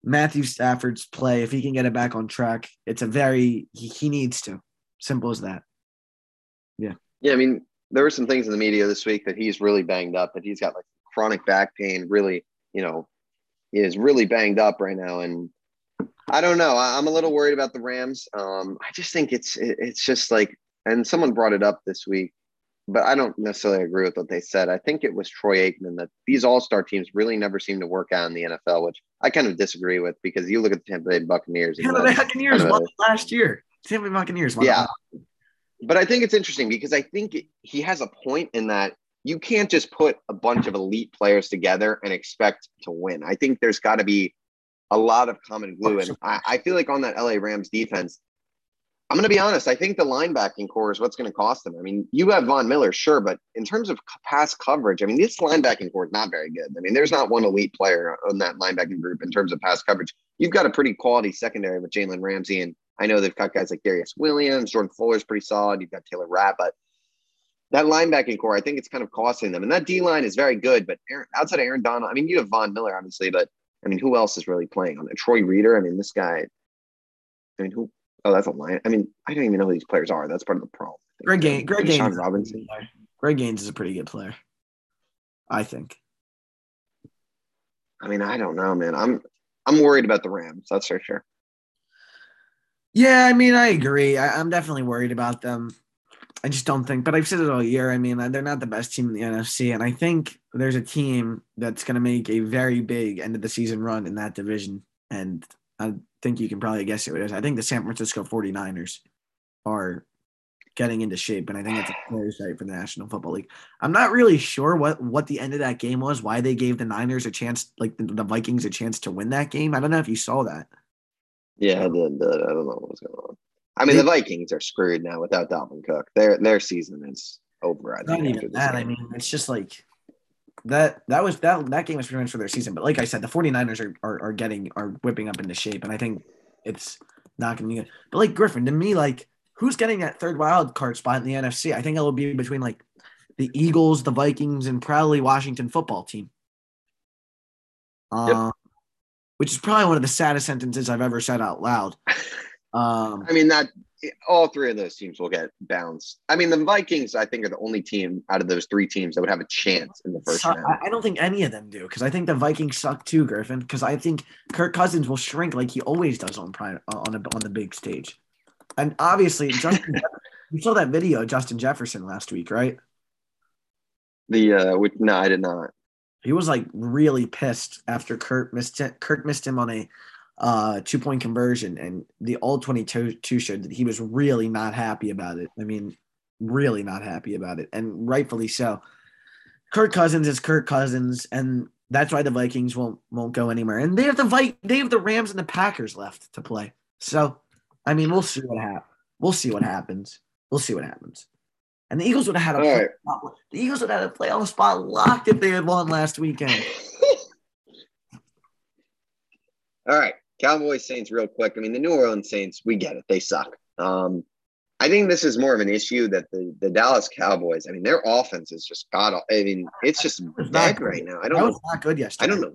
Matthew Stafford's play, if he can get it back on track, it's a very he, he needs to. Simple as that. Yeah, Yeah. I mean, there were some things in the media this week that he's really banged up, that he's got like chronic back pain, really, you know, he is really banged up right now. And I don't know. I'm a little worried about the Rams. Um, I just think it's it's just like, and someone brought it up this week, but I don't necessarily agree with what they said. I think it was Troy Aikman that these All Star teams really never seem to work out in the NFL, which I kind of disagree with because you look at the Tampa Bay Buccaneers. Tampa Bay Buccaneers kind of won last year. Tampa Bay Buccaneers won. Yeah. But I think it's interesting because I think he has a point in that you can't just put a bunch of elite players together and expect to win. I think there's got to be a lot of common glue. And I, I feel like on that LA Rams defense, I'm going to be honest. I think the linebacking core is what's going to cost them. I mean, you have Von Miller, sure, but in terms of pass coverage, I mean, this linebacking core is not very good. I mean, there's not one elite player on that linebacking group in terms of pass coverage. You've got a pretty quality secondary with Jalen Ramsey, and I know they've got guys like Darious Williams, Jordan Fuller's pretty solid. You've got Taylor Rapp, but that linebacking core, I think it's kind of costing them. And that D line is very good, but Aaron, outside of Aaron Donald, I mean, you have Von Miller, obviously, but I mean, who else is really playing on it? Troy Reeder. I mean, this guy. I mean, who? Oh, that's a line. I mean, I don't even know who these players are. That's part of the problem. Greg Gaines. Greg Gaines. Sean Robinson. Greg Gaines is a pretty good player. I think. I mean, I don't know, man. I'm I'm worried about the Rams. That's for sure. Yeah, I mean, I agree. I, I'm definitely worried about them. I just don't think, but I've said it all year. I mean, they're not the best team in the NFC, and I think there's a team that's going to make a very big end of the season run in that division. And I think you can probably guess who it is. I think the San Francisco 49ers are getting into shape, and I think it's a clear sight for the National Football League. I'm not really sure what what the end of that game was, why they gave the Niners a chance, like the, the Vikings a chance to win that game. I don't know if you saw that. Yeah, the, the, I don't know what was going on. I mean, the Vikings are screwed now without Dalvin Cook. Their their season is over. I Not think after even that. I mean, it's just like that. That was that. That game was pretty much for their season. But like I said, the 49ers are are, are getting are whipping up into shape, and I think it's not going to be good. But like Griffin, to me, like who's getting that third wild card spot in the NFC? I think it'll be between like the Eagles, the Vikings, and probably Washington football team. Um, which is probably one of the saddest sentences I've ever said out loud. Um, I mean that all three of those teams will get bounced. I mean, the Vikings, I think, are the only team out of those three teams that would have a chance in the first So- round. I, don't think any of them do because I think the Vikings suck too, Griffin. Because I think Kirk Cousins will shrink like he always does on prime on a, on the big stage, and obviously Justin. you saw that video of Justin Jefferson last week, right? The uh, which, no, I did not. He was like really pissed after Kirk missed. Kirk missed him on a uh, two point conversion, and the all twenty two showed that he was really not happy about it. I mean, really not happy about it, and rightfully so. Kirk Cousins is Kirk Cousins, and that's why the Vikings won't won't go anywhere. And they have the Vi- they have the Rams and the Packers left to play. So, I mean, we'll see what happens. We'll see what happens. We'll see what happens. And the Eagles would have had a All right. the Eagles would have had a playoff spot locked if they had won last weekend. All right, Cowboys Saints, real quick. I mean, the New Orleans Saints, we get it; they suck. Um, I think this is more of an issue that the the Dallas Cowboys. I mean, their offense is just god. I mean, it's just not dead good. right now. I don't was know. not good yesterday. I don't know.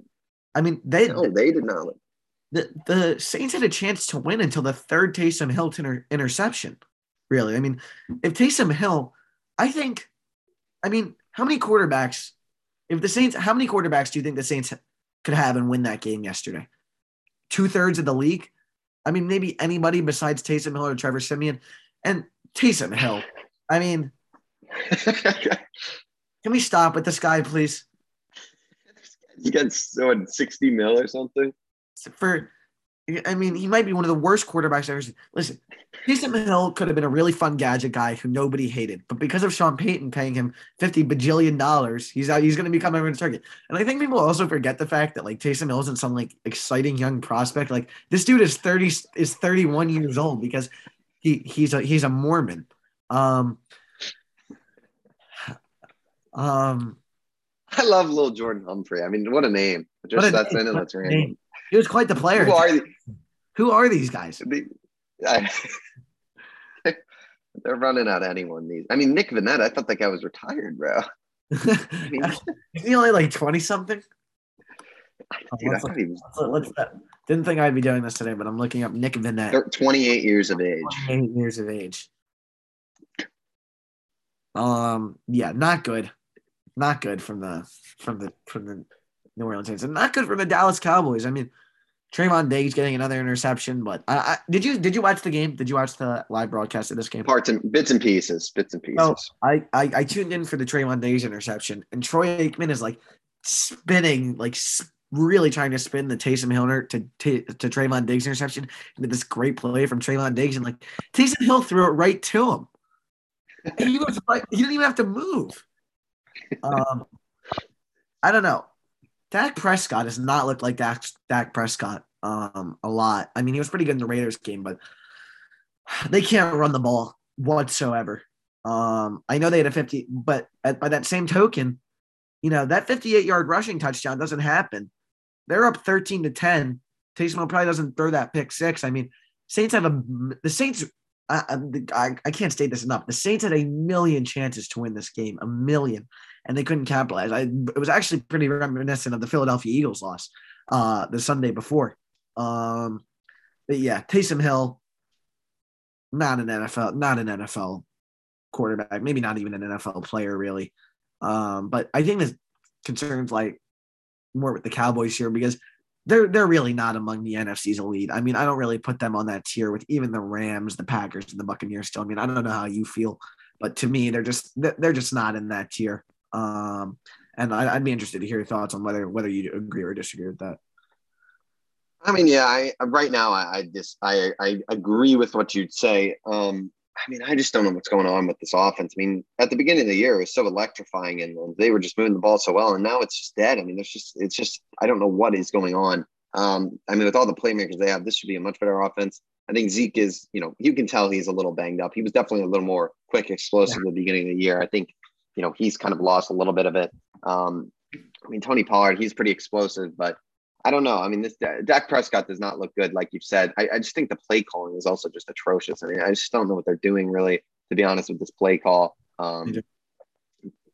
I mean, they No, they did not. look- the, the Saints had a chance to win until the third Taysom Hill inter- interception. Really, I mean, if Taysom Hill, I think, I mean, how many quarterbacks? If the Saints, how many quarterbacks do you think the Saints could have and win that game yesterday? Two thirds of the league. I mean, maybe anybody besides Taysom Hill or Trevor Siemian, and Taysom Hill. I mean, can we stop with this guy, please? you got so what, sixty mil or something. for I mean, he might be one of the worst quarterbacks I've ever seen. Listen, Taysom Hill could have been a really fun gadget guy who nobody hated, but because of Sean Payton paying him fifty bajillion dollars, he's out. He's going to become everyone's target. And I think people also forget the fact that like Taysom Hill isn't some like exciting young prospect. Like this dude is thirty is thirty one years old because he he's a he's a Mormon. Um, um, I love little Jordan Humphrey. I mean, what a name! Just What a that's name, I know that's random. name. He was quite the player. Who are they? Who are these guys? they I, they're running out anyone these. I mean, Nick Vannett. I thought that guy was retired, bro. mean- Is he only like 20 something? Dude, let's thought Let's, let's, didn't think I'd be doing this today, but I'm looking up Nick Vannett, 28 years of age. 28 years of age. Um, yeah, not good. Not good from the from the from the New Orleans Saints, and not good from the Dallas Cowboys. I mean, Trevon Diggs getting another interception, but I, I did you did you watch the game? Did you watch the live broadcast of this game? Parts and bits and pieces, bits and pieces. Oh, I, I I tuned in for the Trevon Diggs interception, and Troy Aikman is like spinning, like really trying to spin the Taysom Hill to to, to Trevon Diggs interception into this great play from Trevon Diggs, and like Taysom Hill threw it right to him. And he was like, he didn't even have to move. Um, I don't know. Dak Prescott does not look like Dak, Dak Prescott um, a lot. I mean, he was pretty good in the Raiders game, but they can't run the ball whatsoever. Um, I know they had a 50, but at, by that same token, you know, that 58 yard rushing touchdown doesn't happen. They're up 13 to 10. Taysom probably doesn't throw that pick six. I mean, Saints have a, the Saints, I, I, I can't state this enough. The Saints had a million chances to win this game, a million, and they couldn't capitalize. I, it was actually pretty reminiscent of the Philadelphia Eagles loss uh, the Sunday before. Um, but yeah, Taysom Hill, not an NFL, not an NFL quarterback, maybe not even an NFL player really. Um, but I think this concerns like more with the Cowboys here because they're they're really not among the NFC's elite. I mean, I don't really put them on that tier with even the Rams, the Packers, and the Buccaneers. Still, I mean, I don't know how you feel, but to me, they're just they're just not in that tier. Um, and I, would be interested to hear your thoughts on whether whether you agree or disagree with that. I mean, yeah, I right now I, I just I I agree with what you'd say. Um, I mean, I just don't know what's going on with this offense. I mean, at the beginning of the year, it was so electrifying, and they were just moving the ball so well, and now it's just dead. I mean, there's just it's just I don't know what is going on. Um, I mean, with all the playmakers they have, this should be a much better offense. I think Zeke is, you know, you can tell he's a little banged up. He was definitely a little more quick, explosive yeah. at the beginning of the year. I think, you know, he's kind of lost a little bit of it. Um, I mean, Tony Pollard, he's pretty explosive, but I don't know. I mean, this Dak Prescott does not look good, like you've said. I, I, just think the play calling is also just atrocious. I mean, I just don't know what they're doing, really, to be honest, with this play call. Um,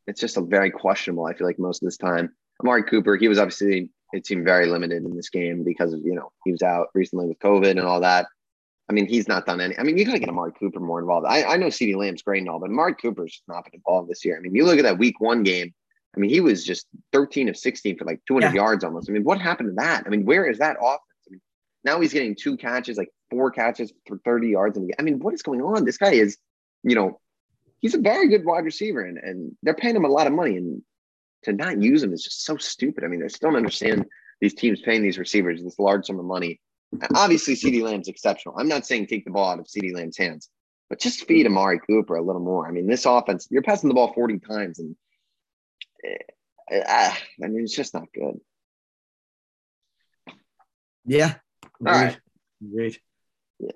it's just a very questionable. I feel like most of this time, Amari Cooper, he was obviously it seemed very limited in this game because of you know he was out recently with COVID and all that. I mean, he's not done any. I mean, you got to get Amari Cooper more involved. I, I know CeeDee Lamb's great and all, but Amari Cooper's not been involved this year. I mean, you look at that Week One game I mean, he was just 13 of 16 for like 200 yeah. yards almost. I mean, what happened to that? I mean, where is that offense? I mean, now he's getting two catches, like four catches for 30 yards. And I mean, what is going on? This guy is, you know, he's a very good wide receiver, and, and they're paying him a lot of money. And to not use him is just so stupid. I mean, I still don't understand these teams paying these receivers this large sum of money. And obviously, CeeDee Lamb's exceptional. I'm not saying take the ball out of CeeDee Lamb's hands, but just feed Amari Cooper a little more. I mean, this offense, you're passing the ball 40 times and I mean, it's just not good. Yeah. All right. Great. Yeah.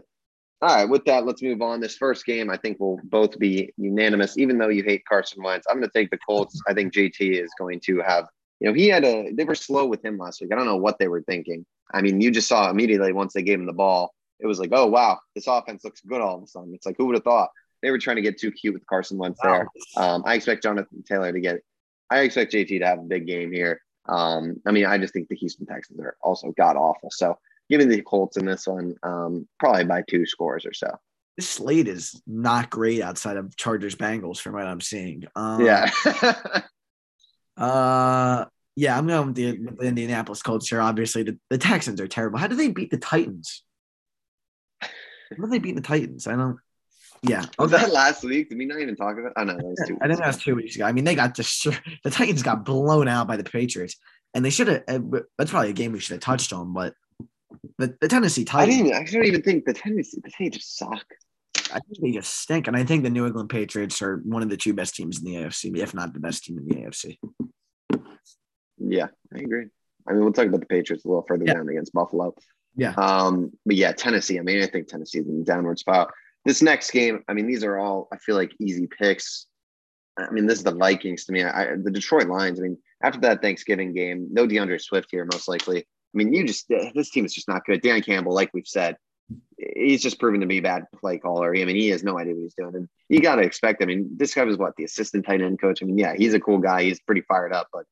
All right. With that, let's move on. This first game, I think we'll both be unanimous. Even though you hate Carson Wentz, I'm going to take the Colts. I think JT is going to have. You know, he had a. They were slow with him last week. I don't know what they were thinking. I mean, you just saw immediately once they gave him the ball, it was like, oh wow, this offense looks good all of a sudden. It's like who would have thought? They were trying to get too cute with Carson Wentz wow. there. Um, I expect Jonathan Taylor to get I expect JT to have a big game here. Um, I mean, I just think the Houston Texans are also god awful. So giving the Colts in this one, um, probably by two scores or so. This slate is not great outside of Chargers Bengals from what I'm seeing. Um, yeah. uh, yeah, I'm going with the, with the Indianapolis Colts here. Obviously, the, the Texans are terrible. How do they beat the Titans? How do they beat the Titans? I don't. Yeah. Was that last week? Did we not even talk about? Oh no, that was two. I think that was two weeks ago. I mean, they got just the Titans got blown out by the Patriots, and they should have. Uh, that's probably a game we should have touched on, but the, the Tennessee Titans. I didn't. I don't even think the Tennessee. The Titans just suck. I think they just stink, and I think the New England Patriots are one of the two best teams in the AFC, if not the best team in the AFC. Yeah, I agree. I mean, we'll talk about the Patriots a little further yeah. down against Buffalo. Yeah. Um, but yeah, Tennessee. I mean, I think Tennessee's in the downward spot this next game, I mean, these are all I feel like easy picks. I mean, this is the Vikings to me. I, the Detroit Lions. I mean, after that Thanksgiving game, no D'Andre Swift here, most likely. I mean, you just eh, this team is just not good. Dan Campbell, like we've said, he's just proven to be a bad play caller. I mean, he has no idea what he's doing, and you got to expect. I mean, this guy was what the assistant tight end coach. I mean, yeah, he's a cool guy. He's pretty fired up, but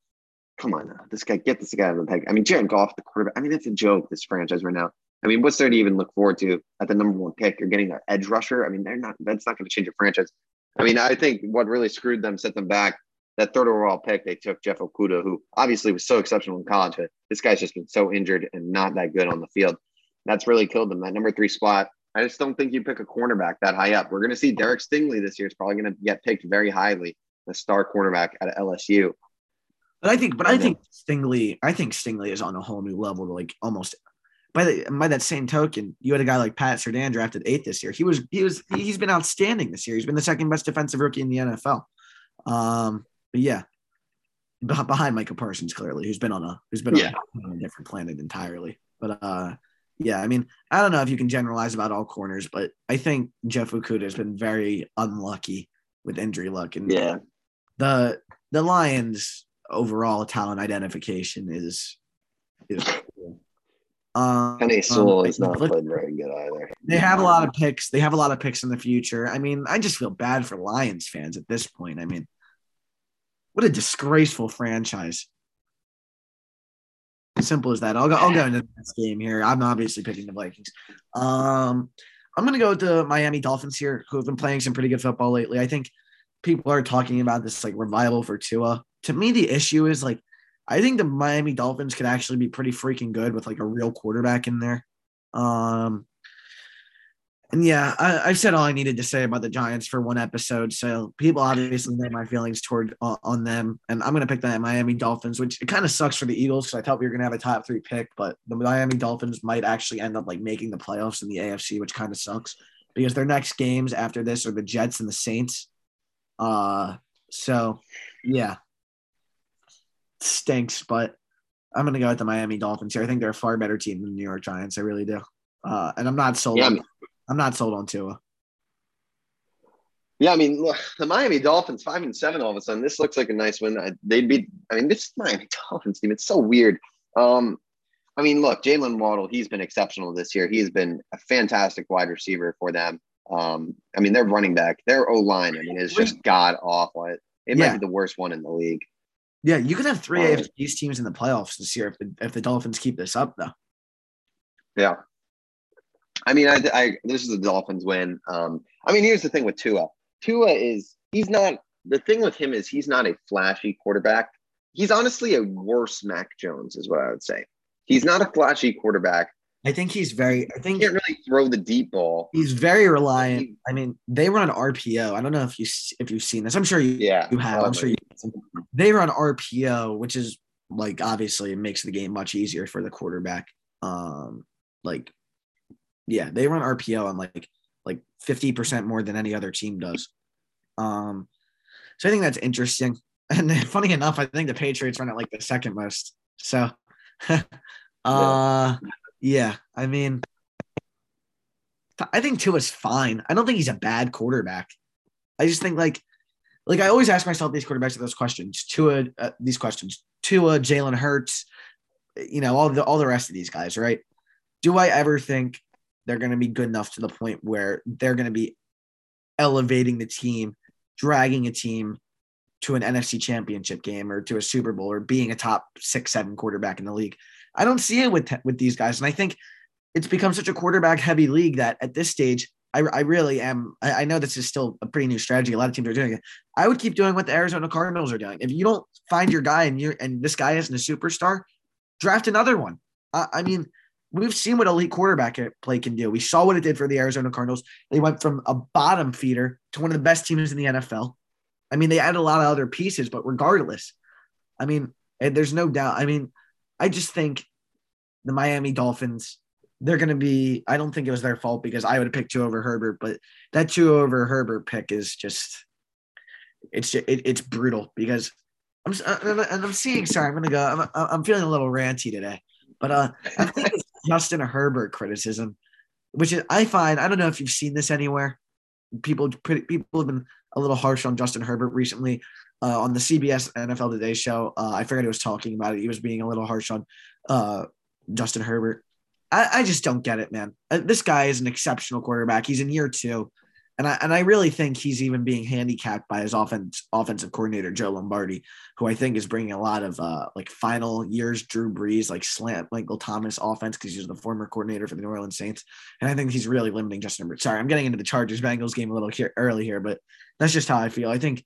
come on, now. this guy get this guy out of the peg. I mean, Jared Goff, the quarterback. I mean, it's a joke. This franchise right now. I mean, what's there to even look forward to at the number one pick? You're getting their edge rusher. I mean, they're not. That's not going to change your franchise. I mean, I think what really screwed them, set them back. That third overall pick, they took Jeff Okudah, who obviously was so exceptional in college, but this guy's just been so injured and not that good on the field. That's really killed them. That number three spot. I just don't think you pick a cornerback that high up. We're going to see Derek Stingley this year is probably going to get picked very highly, the star cornerback at LSU. But I think, but I think Stingley, I think Stingley is on a whole new level to like almost by the by that same token, you had a guy like Pat Surtain drafted eighth this year. He was he was he's been outstanding this year. He's been the second best defensive rookie in the NFL. Um, but yeah, behind Michael Parsons, clearly, who's been on a who's been yeah. on, a, different planet entirely. But uh, yeah, I mean, I don't know if you can generalize about all corners, but I think Jeff Okudah has been very unlucky with injury luck, and Yeah. the the Lions overall talent identification is is. Um, Penei Sewell um, has not played very good either. They have a lot of picks. They have a lot of picks in the future. I mean, I just feel bad for Lions fans at this point. I mean, what a disgraceful franchise. Simple as that. I'll go. I'll go into the next game here. I'm obviously picking the Vikings. Um, I'm gonna go with the Miami Dolphins here, who have been playing some pretty good football lately. I think people are talking about this like revival for Tua. To me, the issue is like I think the Miami Dolphins could actually be pretty freaking good with like a real quarterback in there. Um, and yeah, I, I've said all I needed to say about the Giants for one episode. So people obviously know my feelings toward uh, on them, and I'm gonna pick the Miami Dolphins, which it kind of sucks for the Eagles because I thought we were gonna have a top three pick, but the Miami Dolphins might actually end up like making the playoffs in the AFC, which kind of sucks because their next games after this are the Jets and the Saints. Uh, so yeah, stinks, but I'm gonna go with the Miami Dolphins here. I think they're a far better team than the New York Giants. I really do. Uh, and I'm not sold. Yeah, on, I'm not sold on Tua. Yeah, I mean, look, the Miami Dolphins five and seven all of a sudden. This looks like a nice win. I- They'd be. I mean, this Miami Dolphins team. It's so weird. Um, I mean, look, Jaylen Waddle. He's been exceptional this year. He has been a fantastic wide receiver for them. Um, I mean, their running back, their O line. I mean, is just god awful. It, it Yeah. might be the worst one in the league. Yeah, you could have three AFC teams in the playoffs this year if the, if the Dolphins keep this up, though. Yeah. I mean, I, I this is the Dolphins win. Um, I mean, here's the thing with Tua. Tua is he's not the thing with him is he's not a flashy quarterback. He's honestly a worse Mac Jones, is what I would say. He's not a flashy quarterback. I think he's very. I He think can't really throw the deep ball. he's very reliant. I mean, they run RPO. I don't know if you if you've seen this. I'm sure you Yeah, you have. Oh, I'm sure you. They run RPO, which is like obviously it makes the game much easier for the quarterback. Um, like, yeah, they run RPO on like like fifty percent more than any other team does. Um, so I think that's interesting. And funny enough, I think the Patriots run it like the second most. So, uh, yeah, I mean, I think Tua's fine. I don't think he's a bad quarterback. I just think like, like I always ask myself these quarterbacks those questions. Tua, uh, these questions. Tua, Jalen Hurts, you know, all the all the rest of these guys, right? Do I ever think they're going to be good enough to the point where they're going to be elevating the team, dragging a team to an NFC championship game or to a Super Bowl or being a top six, seven quarterback in the league? I don't see it with with these guys, and I think it's become such a quarterback heavy league that at this stage, I, I really am. I, I know this is still a pretty new strategy. A lot of teams are doing it. I would keep doing what the Arizona Cardinals are doing. If you don't find your guy and you and this guy isn't a superstar, draft another one. I, I mean, we've seen what elite quarterback play can do. We saw what it did for the Arizona Cardinals. They went from a bottom feeder to one of the best teams in the NFL. I mean, they added a lot of other pieces, but regardless, I mean, and there's no doubt. I mean, I just think the Miami Dolphins, they're going to be, I don't think it was their fault because I would have picked Tua over Herbert, but that Tua over Herbert pick is just, it's just, it, it's brutal because I'm, uh, and I'm seeing, sorry, I'm going to go, I'm, I'm feeling a little ranty today, but uh, I think it's Justin Herbert criticism, which is, I find, I don't know if you've seen this anywhere. People, people have been a little harsh on Justin Herbert recently. Uh, on the CBS NFL Today show, uh, I forget who was talking about it. He was being a little harsh on uh, Justin Herbert. I, I just don't get it, man. Uh, this guy is an exceptional quarterback. He's in year two, and I and I really think he's even being handicapped by his offense offensive coordinator Joe Lombardi, who I think is bringing a lot of uh, like final years Drew Brees like slant Michael Thomas offense because he's the former coordinator for the New Orleans Saints, and I think he's really limiting Justin Herbert. Sorry, I'm getting into the Chargers Bengals game a little here, early here, but that's just how I feel. I think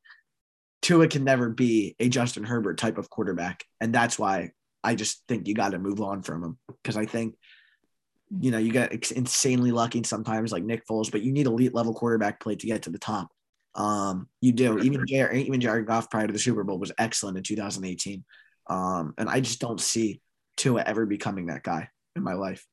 Tua can never be a Justin Herbert type of quarterback, and that's why I just think you got to move on from him because I think you know you get insanely lucky sometimes like Nick Foles, but you need elite level quarterback play to get to the top. Um, you do even Jared, even Jared Goff prior to the Super Bowl was excellent in 2018, um, and I just don't see Tua ever becoming that guy in my life.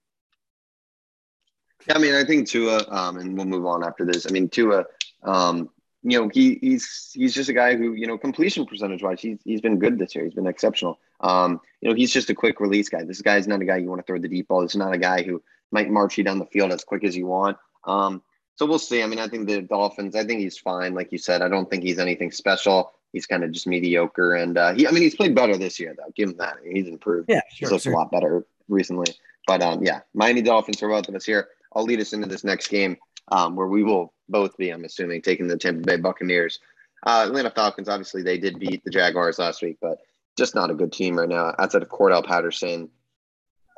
Yeah, I mean, I think Tua, um, and we'll move on after this. I mean, Tua, um, you know, he he's he's just a guy who, you know, completion percentage wise, he's he's been good this year. He's been exceptional. Um, you know, he's just a quick release guy. This guy's not a guy you want to throw the deep ball. This is not a guy who might march you down the field as quick as you want. Um, so we'll see. I mean, I think the Dolphins. I think he's fine, like you said. I don't think he's anything special. He's kind of just mediocre, and uh, he. I mean, he's played better this year, though. Give him that. He's improved. Yeah, sure, he's looked sure. a lot better recently. But um, yeah, Miami Dolphins are both of us here. I'll lead us into this next game, um, where we will both be, I'm assuming, taking the Tampa Bay Buccaneers. Uh, Atlanta Falcons. Obviously, they did beat the Jaguars last week, but just not a good team right now. Outside of Cordarrelle Patterson,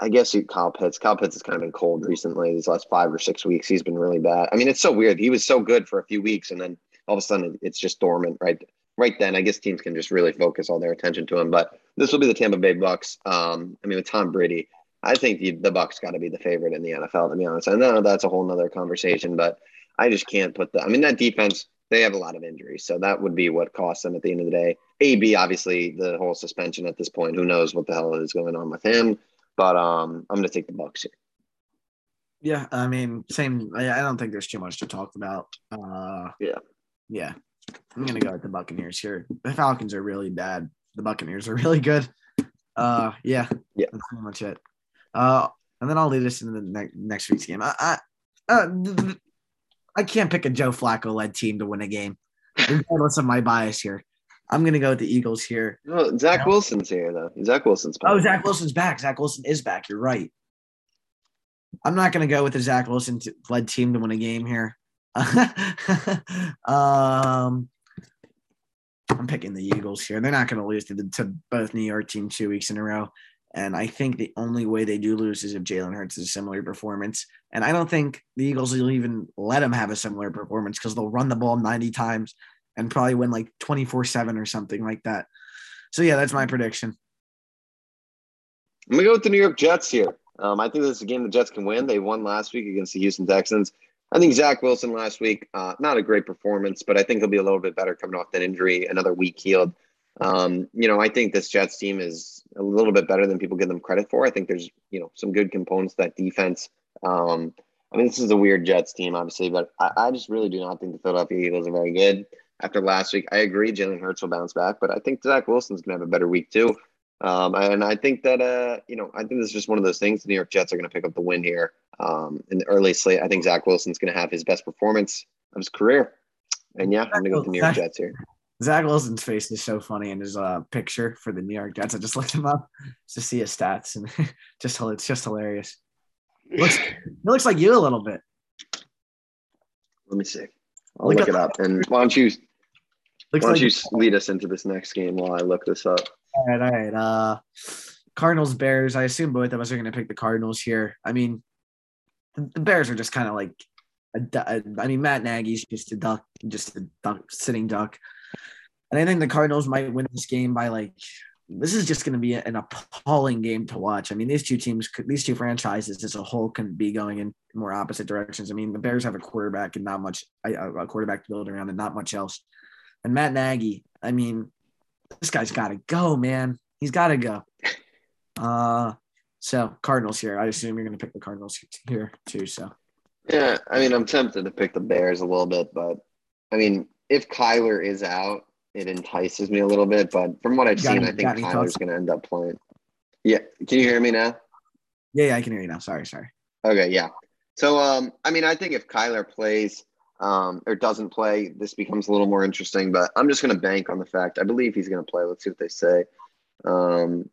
I guess Kyle Pitts. Kyle Pitts has kind of been cold recently. These last five or six weeks, he's been really bad. I mean, it's so weird. He was so good for a few weeks, and then all of a sudden, it's just dormant. Right, right then, I guess teams can just really focus all their attention to him. But this will be the Tampa Bay Bucks. Um, I mean, with Tom Brady, I think the, the Bucks got to be the favorite in the NFL. To be honest, I know that's a whole nother conversation, but I just can't put the. I mean, that defense they have a lot of injuries, so that would be what costs them at the end of the day. AB, obviously, the whole suspension at this point. Who knows what the hell is going on with him? But um, I'm going to take the Bucks here. Yeah, I mean, same. I don't think there's too much to talk about. Uh, yeah, yeah. I'm gonna go with the Buccaneers here. The Falcons are really bad. The Buccaneers are really good. Uh, yeah, yeah. That's pretty much it. Uh, and then I'll lead us into the ne- next week's game. I, I, uh, I can't pick a Joe Flacco led team to win a game, regardless of my bias here. I'm gonna go with the Eagles here. No, Zach Wilson's here though. Zach Wilson's back. Oh, Zach Wilson's back. Zach Wilson is back. You're right. I'm not gonna go with the Zach Wilson led team to win a game here. um, I'm picking the Eagles here. They're not gonna lose to, the, to both New York teams two weeks in a row. And I think the only way they do lose is if Jalen Hurts has a similar performance. And I don't think the Eagles will even let him have a similar performance because they'll run the ball 90 times and probably win like 24 7 or something like that. So, yeah, that's my prediction. I'm going to go with the New York Jets here. Um, I think this is a game the Jets can win. They won last week against the Houston Texans. I think Zach Wilson last week, uh, not a great performance, but I think he'll be a little bit better coming off that injury, another week healed. Um, you know, I think this Jets team is a little bit better than people give them credit for. I think there's, you know, some good components that defense. Um, I mean, this is a weird Jets team, obviously, but I, I just really do not think the Philadelphia Eagles are very good after last week. I agree, Jalen Hurts will bounce back, but I think Zach Wilson's going to have a better week too. Um, and I think that, uh, you know, I think this is just one of those things. The New York Jets are going to pick up the win here um, in the early slate. I think Zach Wilson's going to have his best performance of his career. And yeah, I'm going to go with the New York Jets here. Zach Wilson's face is so funny in his uh, picture for the New York Jets. I just looked him up to see his stats, and just it's just hilarious. Looks, he looks like you a little bit. Let me see. I'll look, look it up. And why don't you why don't like, you lead us into this next game while I look this up? All right, all right. Uh, Cardinals Bears. I assume both of us are going to pick the Cardinals here. I mean, the Bears are just kind of like I mean, Matt Nagy's just a duck, just a duck, sitting duck. And I think the Cardinals might win this game by like this is just going to be an appalling game to watch. I mean, these two teams, these two franchises as a whole can be going in more opposite directions. I mean, the Bears have a quarterback and not much, a quarterback to build around and not much else. And Matt Nagy, I mean, this guy's got to go, man. He's got to go. Uh, so Cardinals here. I assume you're going to pick the Cardinals here too. So. Yeah, I mean, I'm tempted to pick the Bears a little bit, but I mean, if Kyler is out, it entices me a little bit. But from what I've seen, any, I think Kyler's going to end up playing. Yeah, can you hear me now? Yeah, yeah, I can hear you now. Sorry, sorry. Okay, yeah. So, um, I mean, I think if Kyler plays um, or doesn't play, this becomes a little more interesting. But I'm just going to bank on the fact I believe he's going to play. Let's see what they say. Um,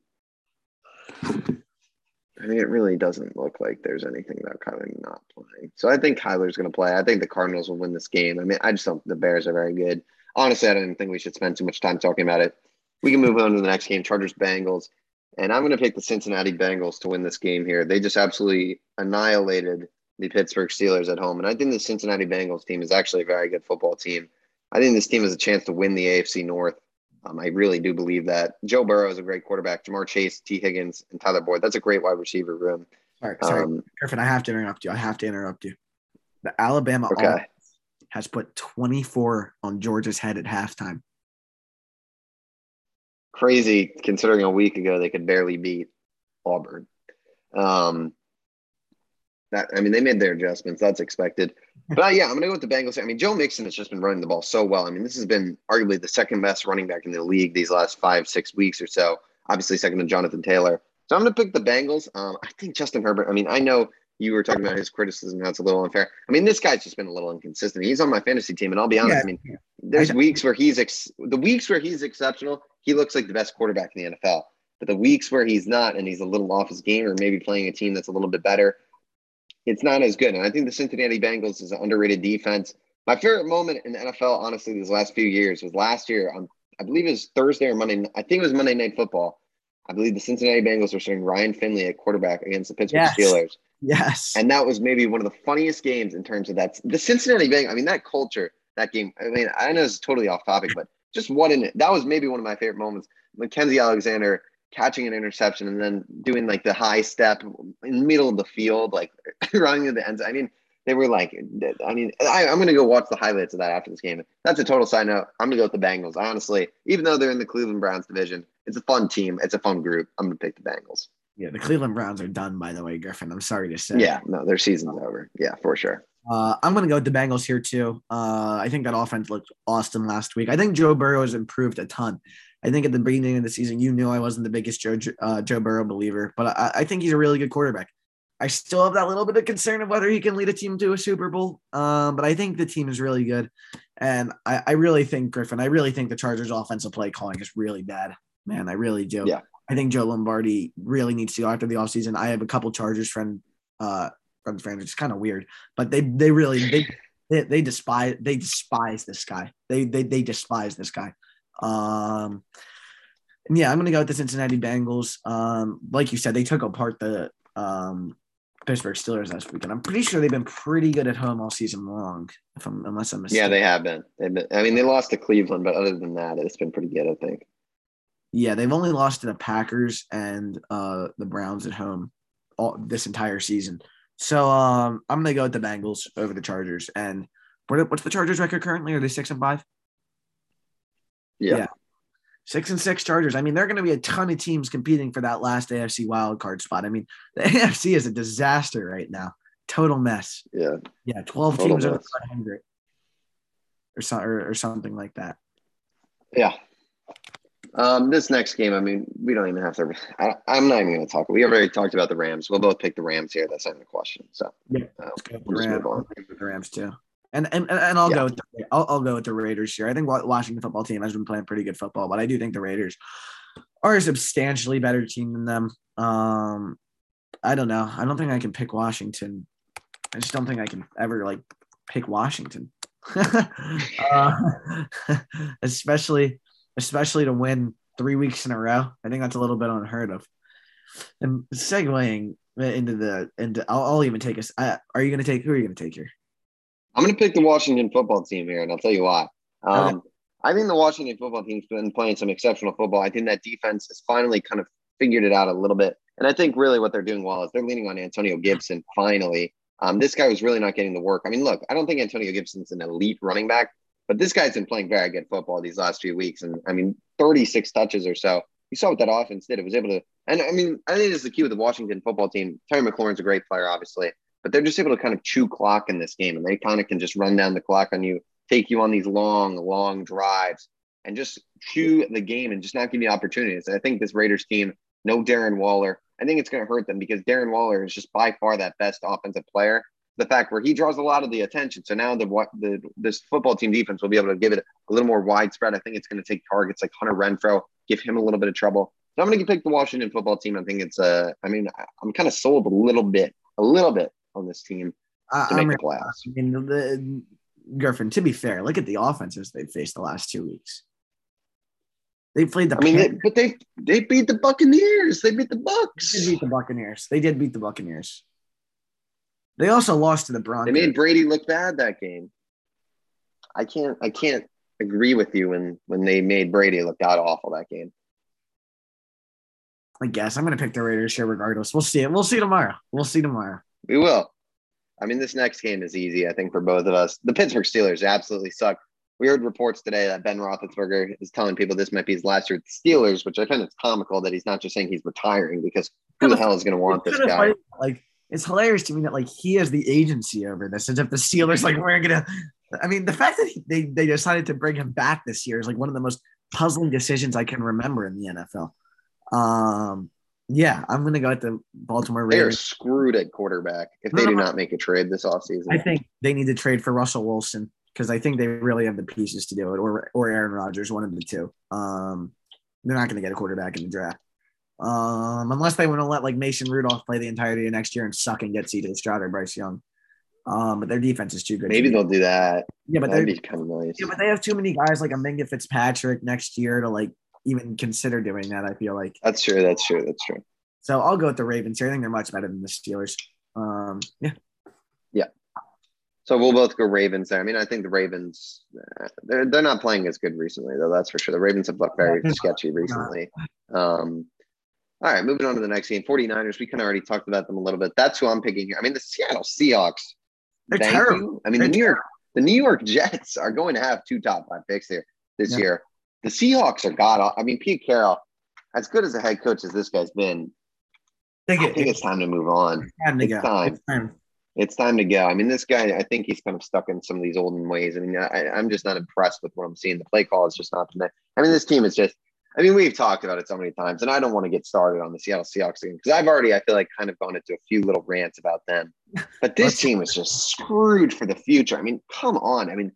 I mean, it really doesn't look like there's anything about Kyler not playing. So I think Kyler's going to play. I think the Cardinals will win this game. I mean, I just don't. The Bears are very good honestly, I didn't think we should spend too much time talking about it. We can move on to the next game, Chargers Bengals. And I'm going to pick the Cincinnati Bengals to win this game here. They just absolutely annihilated the Pittsburgh Steelers at home. And I think the Cincinnati Bengals team is actually a very good football team. I think this team has a chance to win the AFC North. Um, I really do believe that. Joe Burrow is a great quarterback. Ja'Marr Chase, Tee Higgins, and Tyler Boyd. That's a great wide receiver room. Sorry, sorry. Um, Griffin, I have to interrupt you. I have to interrupt you. The Alabama okay has put 24 on Georgia's head at halftime. Crazy considering a week ago they could barely beat Auburn. Um, that I mean, they made their adjustments. That's expected. But uh, yeah, I'm gonna go with the Bengals. I mean, Joe Mixon has just been running the ball so well. I mean, this has been arguably the second best running back in the league these last five, six weeks or so. Obviously, second to Jonathan Taylor. So I'm gonna pick the Bengals. Um, I think Justin Herbert. I mean, I know you were talking about his criticism. That's a little unfair. I mean, this guy's just been a little inconsistent. He's on my fantasy team, and I'll be honest. Yeah. I mean, there's weeks where he's ex- the weeks where he's exceptional. He looks like the best quarterback in the NFL. But the weeks where he's not, and he's a little off his game, or maybe playing a team that's a little bit better, it's not as good. And I think the Cincinnati Bengals is an underrated defense. My favorite moment in the NFL, honestly, these last few years was last year on, I believe it was Thursday or Monday. I think it was Monday Night Football. I believe the Cincinnati Bengals were starting Ryan Finley at quarterback against the Pittsburgh yes. Steelers. Yes. And that was maybe one of the funniest games in terms of that. The Cincinnati Bengals, I mean, that culture, that game. I mean, I know it's totally off topic, but just what in it. That was maybe one of my favorite moments. Mackensie Alexander catching an interception and then doing like the high step in the middle of the field, like running to the end. I mean, they were like, I mean, I, am going to go watch the highlights of that after this game. That's a total side note. I'm going to go with the Bengals. Honestly, even though they're in the Cleveland Browns division, it's a fun team. It's a fun group. I'm going to pick the Bengals. Yeah, the Cleveland Browns are done, by the way, Griffin. I'm sorry to say. Yeah, no, their season's over. Yeah, for sure. Uh, I'm going to go with the Bengals here too. Uh, I think that offense looked awesome last week. I think Joe Burrow has improved a ton. I think at the beginning of the season, you knew I wasn't the biggest Joe uh, Joe Burrow believer, but I, I, think he's a really good quarterback. I still have that little bit of concern of whether he can lead a team to a Super Bowl, um, but I think the team is really good, and I, I really think Griffin. I really think the Chargers' offensive play calling is really bad. Man, I really do. Yeah. I think Joe Lombardi really needs to go after the offseason. I have a couple Chargers friend uh friends friends. It's kind of weird, but they they really they, they they despise they despise this guy. They they they despise this guy. Um, and yeah, I'm gonna go with the Cincinnati Bengals. Um, like you said, they took apart the um, Pittsburgh Steelers last week, and I'm pretty sure they've been pretty good at home all season long. If I'm unless I'm mistaken. Yeah, they have been. They've been. I mean, they lost to Cleveland, but other than that, it's been pretty good. I think. Yeah, they've only lost to the Packers and uh, the Browns at home all this entire season. So um, I'm gonna go with the Bengals over the Chargers. And what, what's the Chargers record currently? Are they six and five? Yeah. yeah. Six and six Chargers. I mean, there are going to be a ton of teams competing for that last AFC wild card spot. I mean, the AFC is a disaster right now. Total mess. Yeah. Yeah. 12 Total teams over 500 or, so, or, or something like that. Yeah. Um, this next game, I mean, we don't even have to. I, am not even going to talk. We already talked about the Rams. We'll both pick the Rams here. That's not even a question. So, yeah, uh, we'll Rams, the Rams too. And and, and I'll yeah. go with the, I'll, I'll go with the Raiders here. I think Washington football team has been playing pretty good football, but I do think the Raiders are a substantially better team than them. Um, I don't know. I don't think I can pick Washington. I just don't think I can ever like pick Washington. uh, especially especially to win three weeks in a row. I think that's a little bit unheard of. And segueing into the into, I'll, I'll even take us. Uh, are you going to take? Who are you going to take here? I'm going to pick the Washington football team here, and I'll tell you why. Um, okay. I think the Washington football team's been playing some exceptional football. I think that defense has finally kind of figured it out a little bit. And I think really what they're doing well is they're leaning on Antonio Gibson finally. Um, this guy was really not getting the work. I mean, look, I don't think Antonio Gibson's an elite running back, but this guy's been playing very good football these last few weeks. And I mean, 36 touches or so. You saw what that offense did. It was able to, and I mean, I think this is the key with the Washington football team. Terry McLaurin's a great player, obviously, but they're just able to kind of chew clock in this game. And they kind of can just run down the clock on you, take you on these long, long drives and just chew the game and just not give you opportunities. And I think this Raiders team, no Darren Waller. I think it's going to hurt them because Darren Waller is just by far that best offensive player the fact where he draws a lot of the attention. So now the what the this football team defense will be able to give it a little more widespread. I think it's going to take targets like Hunter Renfrow, give him a little bit of trouble. So I'm going to pick the Washington football team. I think it's uh, I mean, I'm kind of sold a little bit, a little bit on this team to make the playoffs. I mean, the, Griffin. To be fair, look at the offenses they've faced the last two weeks. They played the. I mean, they, but they they beat the Buccaneers. They beat the Bucks. They beat the Buccaneers. They did beat the Buccaneers. They also lost to the Broncos. They made Brady look bad that game. I can't I can't agree with you when when they made Brady look god awful that game. I guess I'm gonna pick the Raiders here regardless. We'll see it. We'll see tomorrow. We'll see tomorrow. We will. I mean, this next game is easy, I think, for both of us. The Pittsburgh Steelers absolutely suck. We heard reports today that Ben Roethlisberger is telling people this might be his last year at the Steelers, which I find it's comical that he's not just saying he's retiring because who the hell is going to want this guy? Like it's hilarious to me that like he has the agency over this, as if the Steelers like we're gonna. I mean, the fact that he, they they decided to bring him back this year is like one of the most puzzling decisions I can remember in the NFL. Um, Yeah, I'm gonna go at the Baltimore Raiders. They are screwed at quarterback if they do not make a trade this offseason. I think they need to trade for Russell Wilson because I think they really have the pieces to do it, or or Aaron Rodgers, one of the two. Um, they're not gonna get a quarterback in the draft. Um, unless they want to let like Mason Rudolph play the entirety of next year and suck and get CJ Stroud or Bryce Young. Um, but their defense is too good. Maybe they'll do that. yeah, but That'd be kind of nice. yeah, but they have too many guys like a Minkah Fitzpatrick next year to like even consider doing that. I feel like That's true. That's true. That's true. so. I'll go with the Ravens here. I think they're much better than the Steelers. Um, yeah, Yeah. So we'll both go Ravens there. I mean, I think the Ravens uh, they're they're not playing as good recently though. That's for sure. The Ravens have looked very sketchy recently. Um, all right, moving on to the next game. 49ers, we kind of already talked about them a little bit. That's who I'm picking here. I mean, the Seattle Seahawks. they're terrible. you. I mean, They're the New York the New York Jets are going to have two top five picks here this Yeah. year. The Seahawks are god. I mean, Pete Carroll, as good as a head coach as this guy's been, I think it's time to move on. time to it's go. time. It's time. It's time to go. I mean, this guy, I think he's kind of stuck in some of these olden ways. I mean, I, I'm just not impressed with what I'm seeing. The play call is just not there. I mean, this team is just, I mean, we've talked about it so many times, and I don't want to get started on the Seattle Seahawks again because I've already, I feel like, kind of gone into a few little rants about them. But this team is just screwed for the future. I mean, come on. I mean,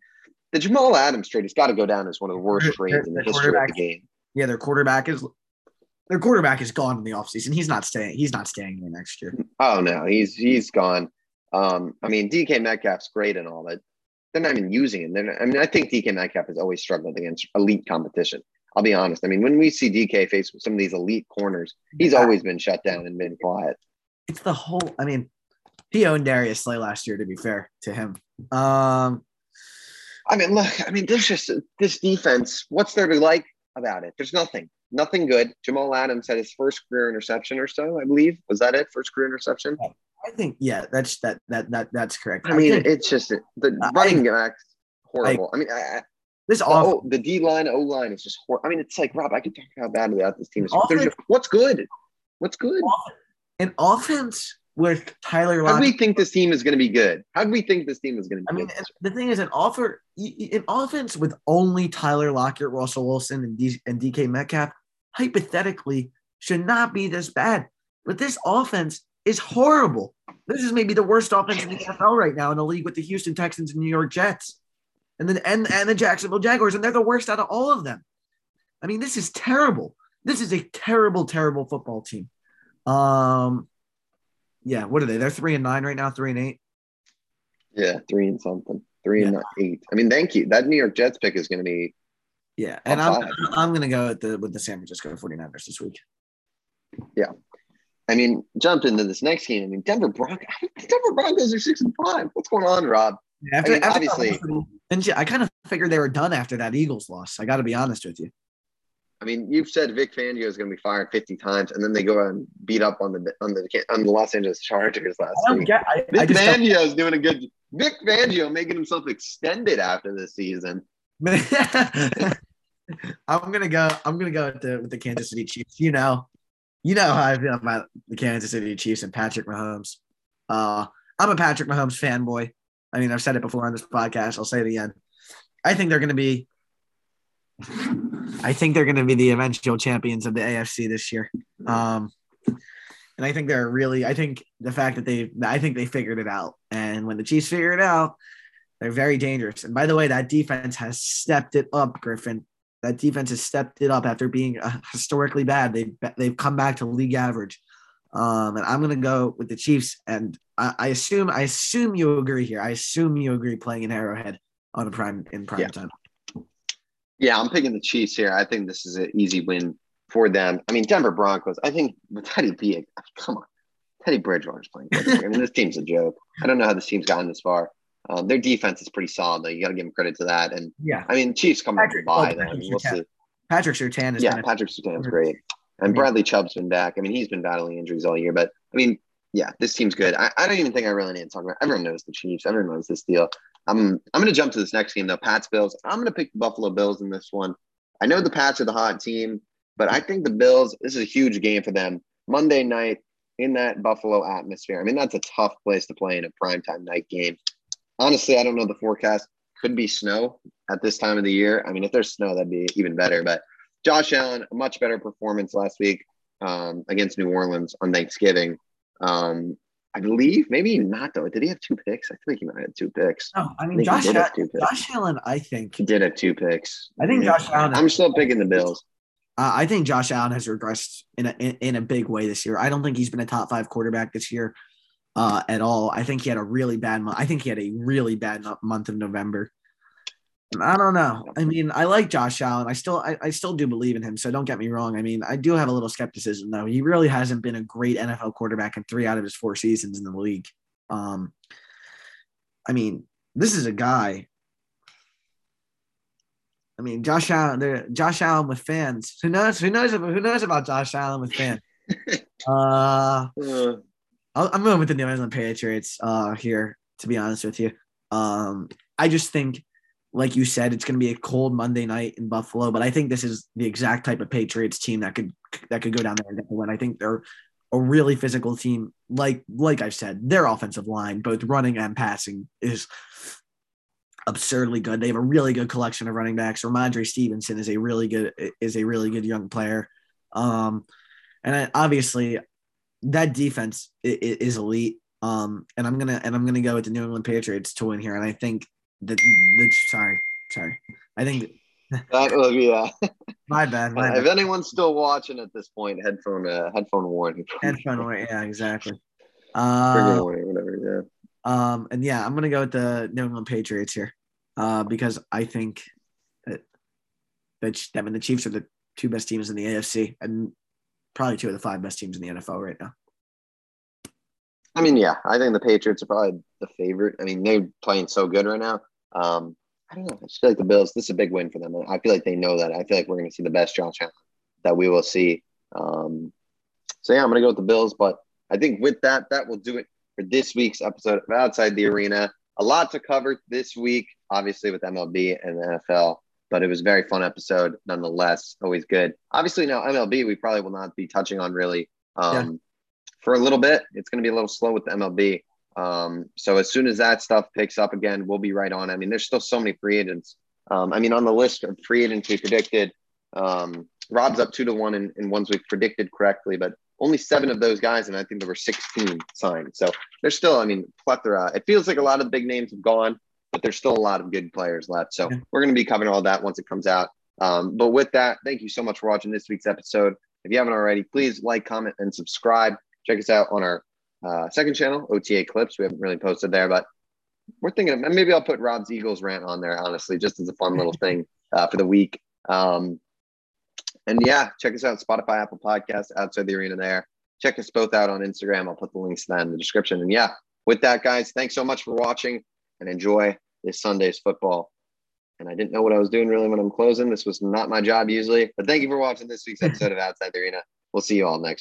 the Jamal Adams trade has got to go down as one of the worst trades in the history of the game. Yeah, their quarterback is their quarterback is gone in the offseason. He's not staying. He's not staying there next year. Oh no, he's he's gone. Um, I mean, DK Metcalf's great and all, but they're not even using him. Not, I mean, I think DK Metcalf has always struggled against elite competition. I'll be honest. I mean, when we see DK face with some of these elite corners, he's Yeah. always been shut down and been quiet. It's the whole. I mean, he owned Darius Slay last year. To be fair to him, um, I mean, look, I mean, there's just this defense. What's there to like about it? There's nothing, nothing good. Jamal Adams had his first career interception or so, I believe. Was that it? First career interception? I think yeah, that's that that that that's correct. I mean, think it's just the I- running backs horrible. I mean, I, I, this off oh, the D line, O line is just horrible. I mean, it's like Rob. I could talk about how badly that this team is. Offense- just- what's good? What's good? an offense with Tyler How do we think this team is going to be good? How do we think this team is going to be? I mean, the thing is, an offer, an offense with only Tyler Lockett, Russell Wilson, and, D, and DK Metcalf, hypothetically, should not be this bad. But this offense is horrible. This is maybe the worst offense in the NFL right now in the league with the Houston Texans and New York Jets, and then and, and the Jacksonville Jaguars, and they're the worst out of all of them. I mean, this is terrible. This is a terrible, terrible football team. Um, yeah, what are they? They're three and nine right now, three and eight. Yeah, three and something, three and eight. I mean, thank you. That New York Jets pick is going to be. Yeah, and I'm. I'm gonna go with the with the San Francisco 49ers this week. Yeah, I mean, jump into this next game. I mean, Denver Broncos. Denver Broncos are six and five. What's going on, Rob? After, I mean, after obviously- didn't? I kind of figured they were done after that Eagles loss. I got to be honest with you. I mean, you've said Vic Fangio is going to be fired fifty times, and then they go and beat up on the on the on the Los Angeles Chargers last I don't week. get. I, Vic I Fangio is doing a good. Vic Fangio making himself extended after this season. I'm gonna go. I'm gonna go with the with the Kansas City Chiefs. You know, you know how I feel about the Kansas City Chiefs and Patrick Mahomes. Uh, I'm a Patrick Mahomes fanboy. I mean, I've said it before on this podcast. I'll say it again. I think they're gonna be. I think they're gonna be the eventual champions of the AFC this year. Um, and I think they're really. I think the fact that they. I think they figured it out. And when the Chiefs figure it out, they're very dangerous. And by the way, that defense has stepped it up, Griffin. That defense has stepped it up after being uh, historically bad. They've they've come back to league average. Um, and I'm gonna go with the Chiefs. And I, I assume I assume you agree here. I assume you agree playing in Arrowhead on a prime in prime Yeah. time. Yeah, I'm picking the Chiefs here. I think this is an easy win for them. I mean, Denver Broncos. I think with Teddy B. Come on, Teddy Bridgewater's playing. quarterback. I mean, this team's a joke. I don't know how this team's gotten this far. Um, their defense is pretty solid, though. You got to give them credit to that. And Yeah, I mean, Chiefs come up Patrick- by them. Patrick We'll Surtain. see. Patrick Surtain has Yeah, been a- Patrick Surtain's great, and. Bradley Chubb's been back. I mean, he's been battling injuries all year, but I mean, yeah, this team's good. I, I don't even think I really need to talk about. Everyone knows the Chiefs. Everyone knows this deal. I'm I'm going to jump to this next game though. Pats Bills. I'm going to pick the Buffalo Bills in this one. I know the Pats are the hot team, but I think the Bills. This is a huge game for them. Monday night in that Buffalo atmosphere. I mean, that's a tough place to play in a primetime night game. Honestly, I don't know the forecast. Could be snow at this time of the year. I mean, if there's snow, that'd be even better. But Josh Allen, a much better performance last week. um, against New Orleans on Thanksgiving. Um, I believe maybe not though. Did he have two picks? I think he might have two picks. No, I mean I Josh, Allen, Josh Allen. I think he did have two picks. I think yeah. Josh Allen. I'm still picking the Bills. Uh, I think Josh Allen has regressed in a in, in, a big way this year. I don't think he's been a top five quarterback this year uh, at all. I think he had a really bad month. I think he had a really bad month of November. I don't know. I mean, I like Josh Allen. I still, I, I still do believe in him. So don't get me wrong. I mean, I do have a little skepticism though. He really hasn't been a great NFL quarterback in three out of his four seasons in the league. Um, I mean, this is a guy. I mean, Josh Allen, Josh Allen with fans. Who knows? Who knows? Who knows about Josh Allen with fans? uh, I'm going with the New England Patriots uh, here. To be honest with you, um, I just think like you said, it's going to be a cold Monday night in Buffalo, but I think this is the exact type of Patriots team that could that could go down there and win. I think they're a really physical team. Like like I've said, their offensive line, both running and passing, is absurdly good. They have a really good collection of running backs. Rhamondre Stevenson is a really good is a really good young player, um, and I, obviously that defense is, is elite. Um, and I'm gonna and I'm gonna go with the New England Patriots to win here, and I think the, the sorry, sorry. I think that will be uh, my bad. My bad. If anyone's still watching at this point, headphone uh, headphone warning. Headphone warning. Yeah, exactly. Uh, warning, whatever. Yeah. Um, and yeah, I'm gonna go with the New England Patriots here, uh, because I think that that I mean the Chiefs are the two best teams in the AFC and probably two of the five best teams in the NFL right now. I mean, yeah, I think the Patriots are probably the favorite. I mean, they're playing so good right now. Um, I don't know. I just feel like the Bills. This is a big win for them. I feel like they know that. I feel like we're going to see the best Josh Allen that we will see. Um, so yeah, I'm going to go with the Bills. But I think with that, that will do it for this week's episode of Outside the Arena. A lot to cover this week, obviously with MLB and the NFL. But it was a very fun episode, nonetheless. Always good. Obviously, now MLB, we probably will not be touching on really. Um, for a little bit. It's going to be a little slow with the MLB. Um, so as soon as that stuff picks up again, we'll be right on. I mean, there's still so many free agents. Um, I mean, on the list of free agents we predicted, um, Rob's up two to one in, in ones we've predicted correctly, but only seven of those guys, and I think there were 16 signed. So there's still, I mean, plethora. It feels like a lot of the big names have gone, but there's still a lot of good players left. So we're going to be covering all that once it comes out. Um, but with that, thank you so much for watching this week's episode. If you haven't already, please like, comment, and subscribe. Check us out on our uh, second channel, OTA Clips. We haven't really posted there, but we're thinking of, maybe I'll put Rob's Eagles rant on there, honestly, just as a fun little thing uh, for the week. Um, and yeah, check us out Spotify, Apple Podcast, outside the arena there. Check us both out on Instagram. I'll put the links to that in the description. And yeah, with that, guys, thanks so much for watching and enjoy this Sunday's football. And I didn't know what I was doing really when I'm closing. This was not my job usually, but thank you for watching this week's episode of Outside the Arena. We'll see you all next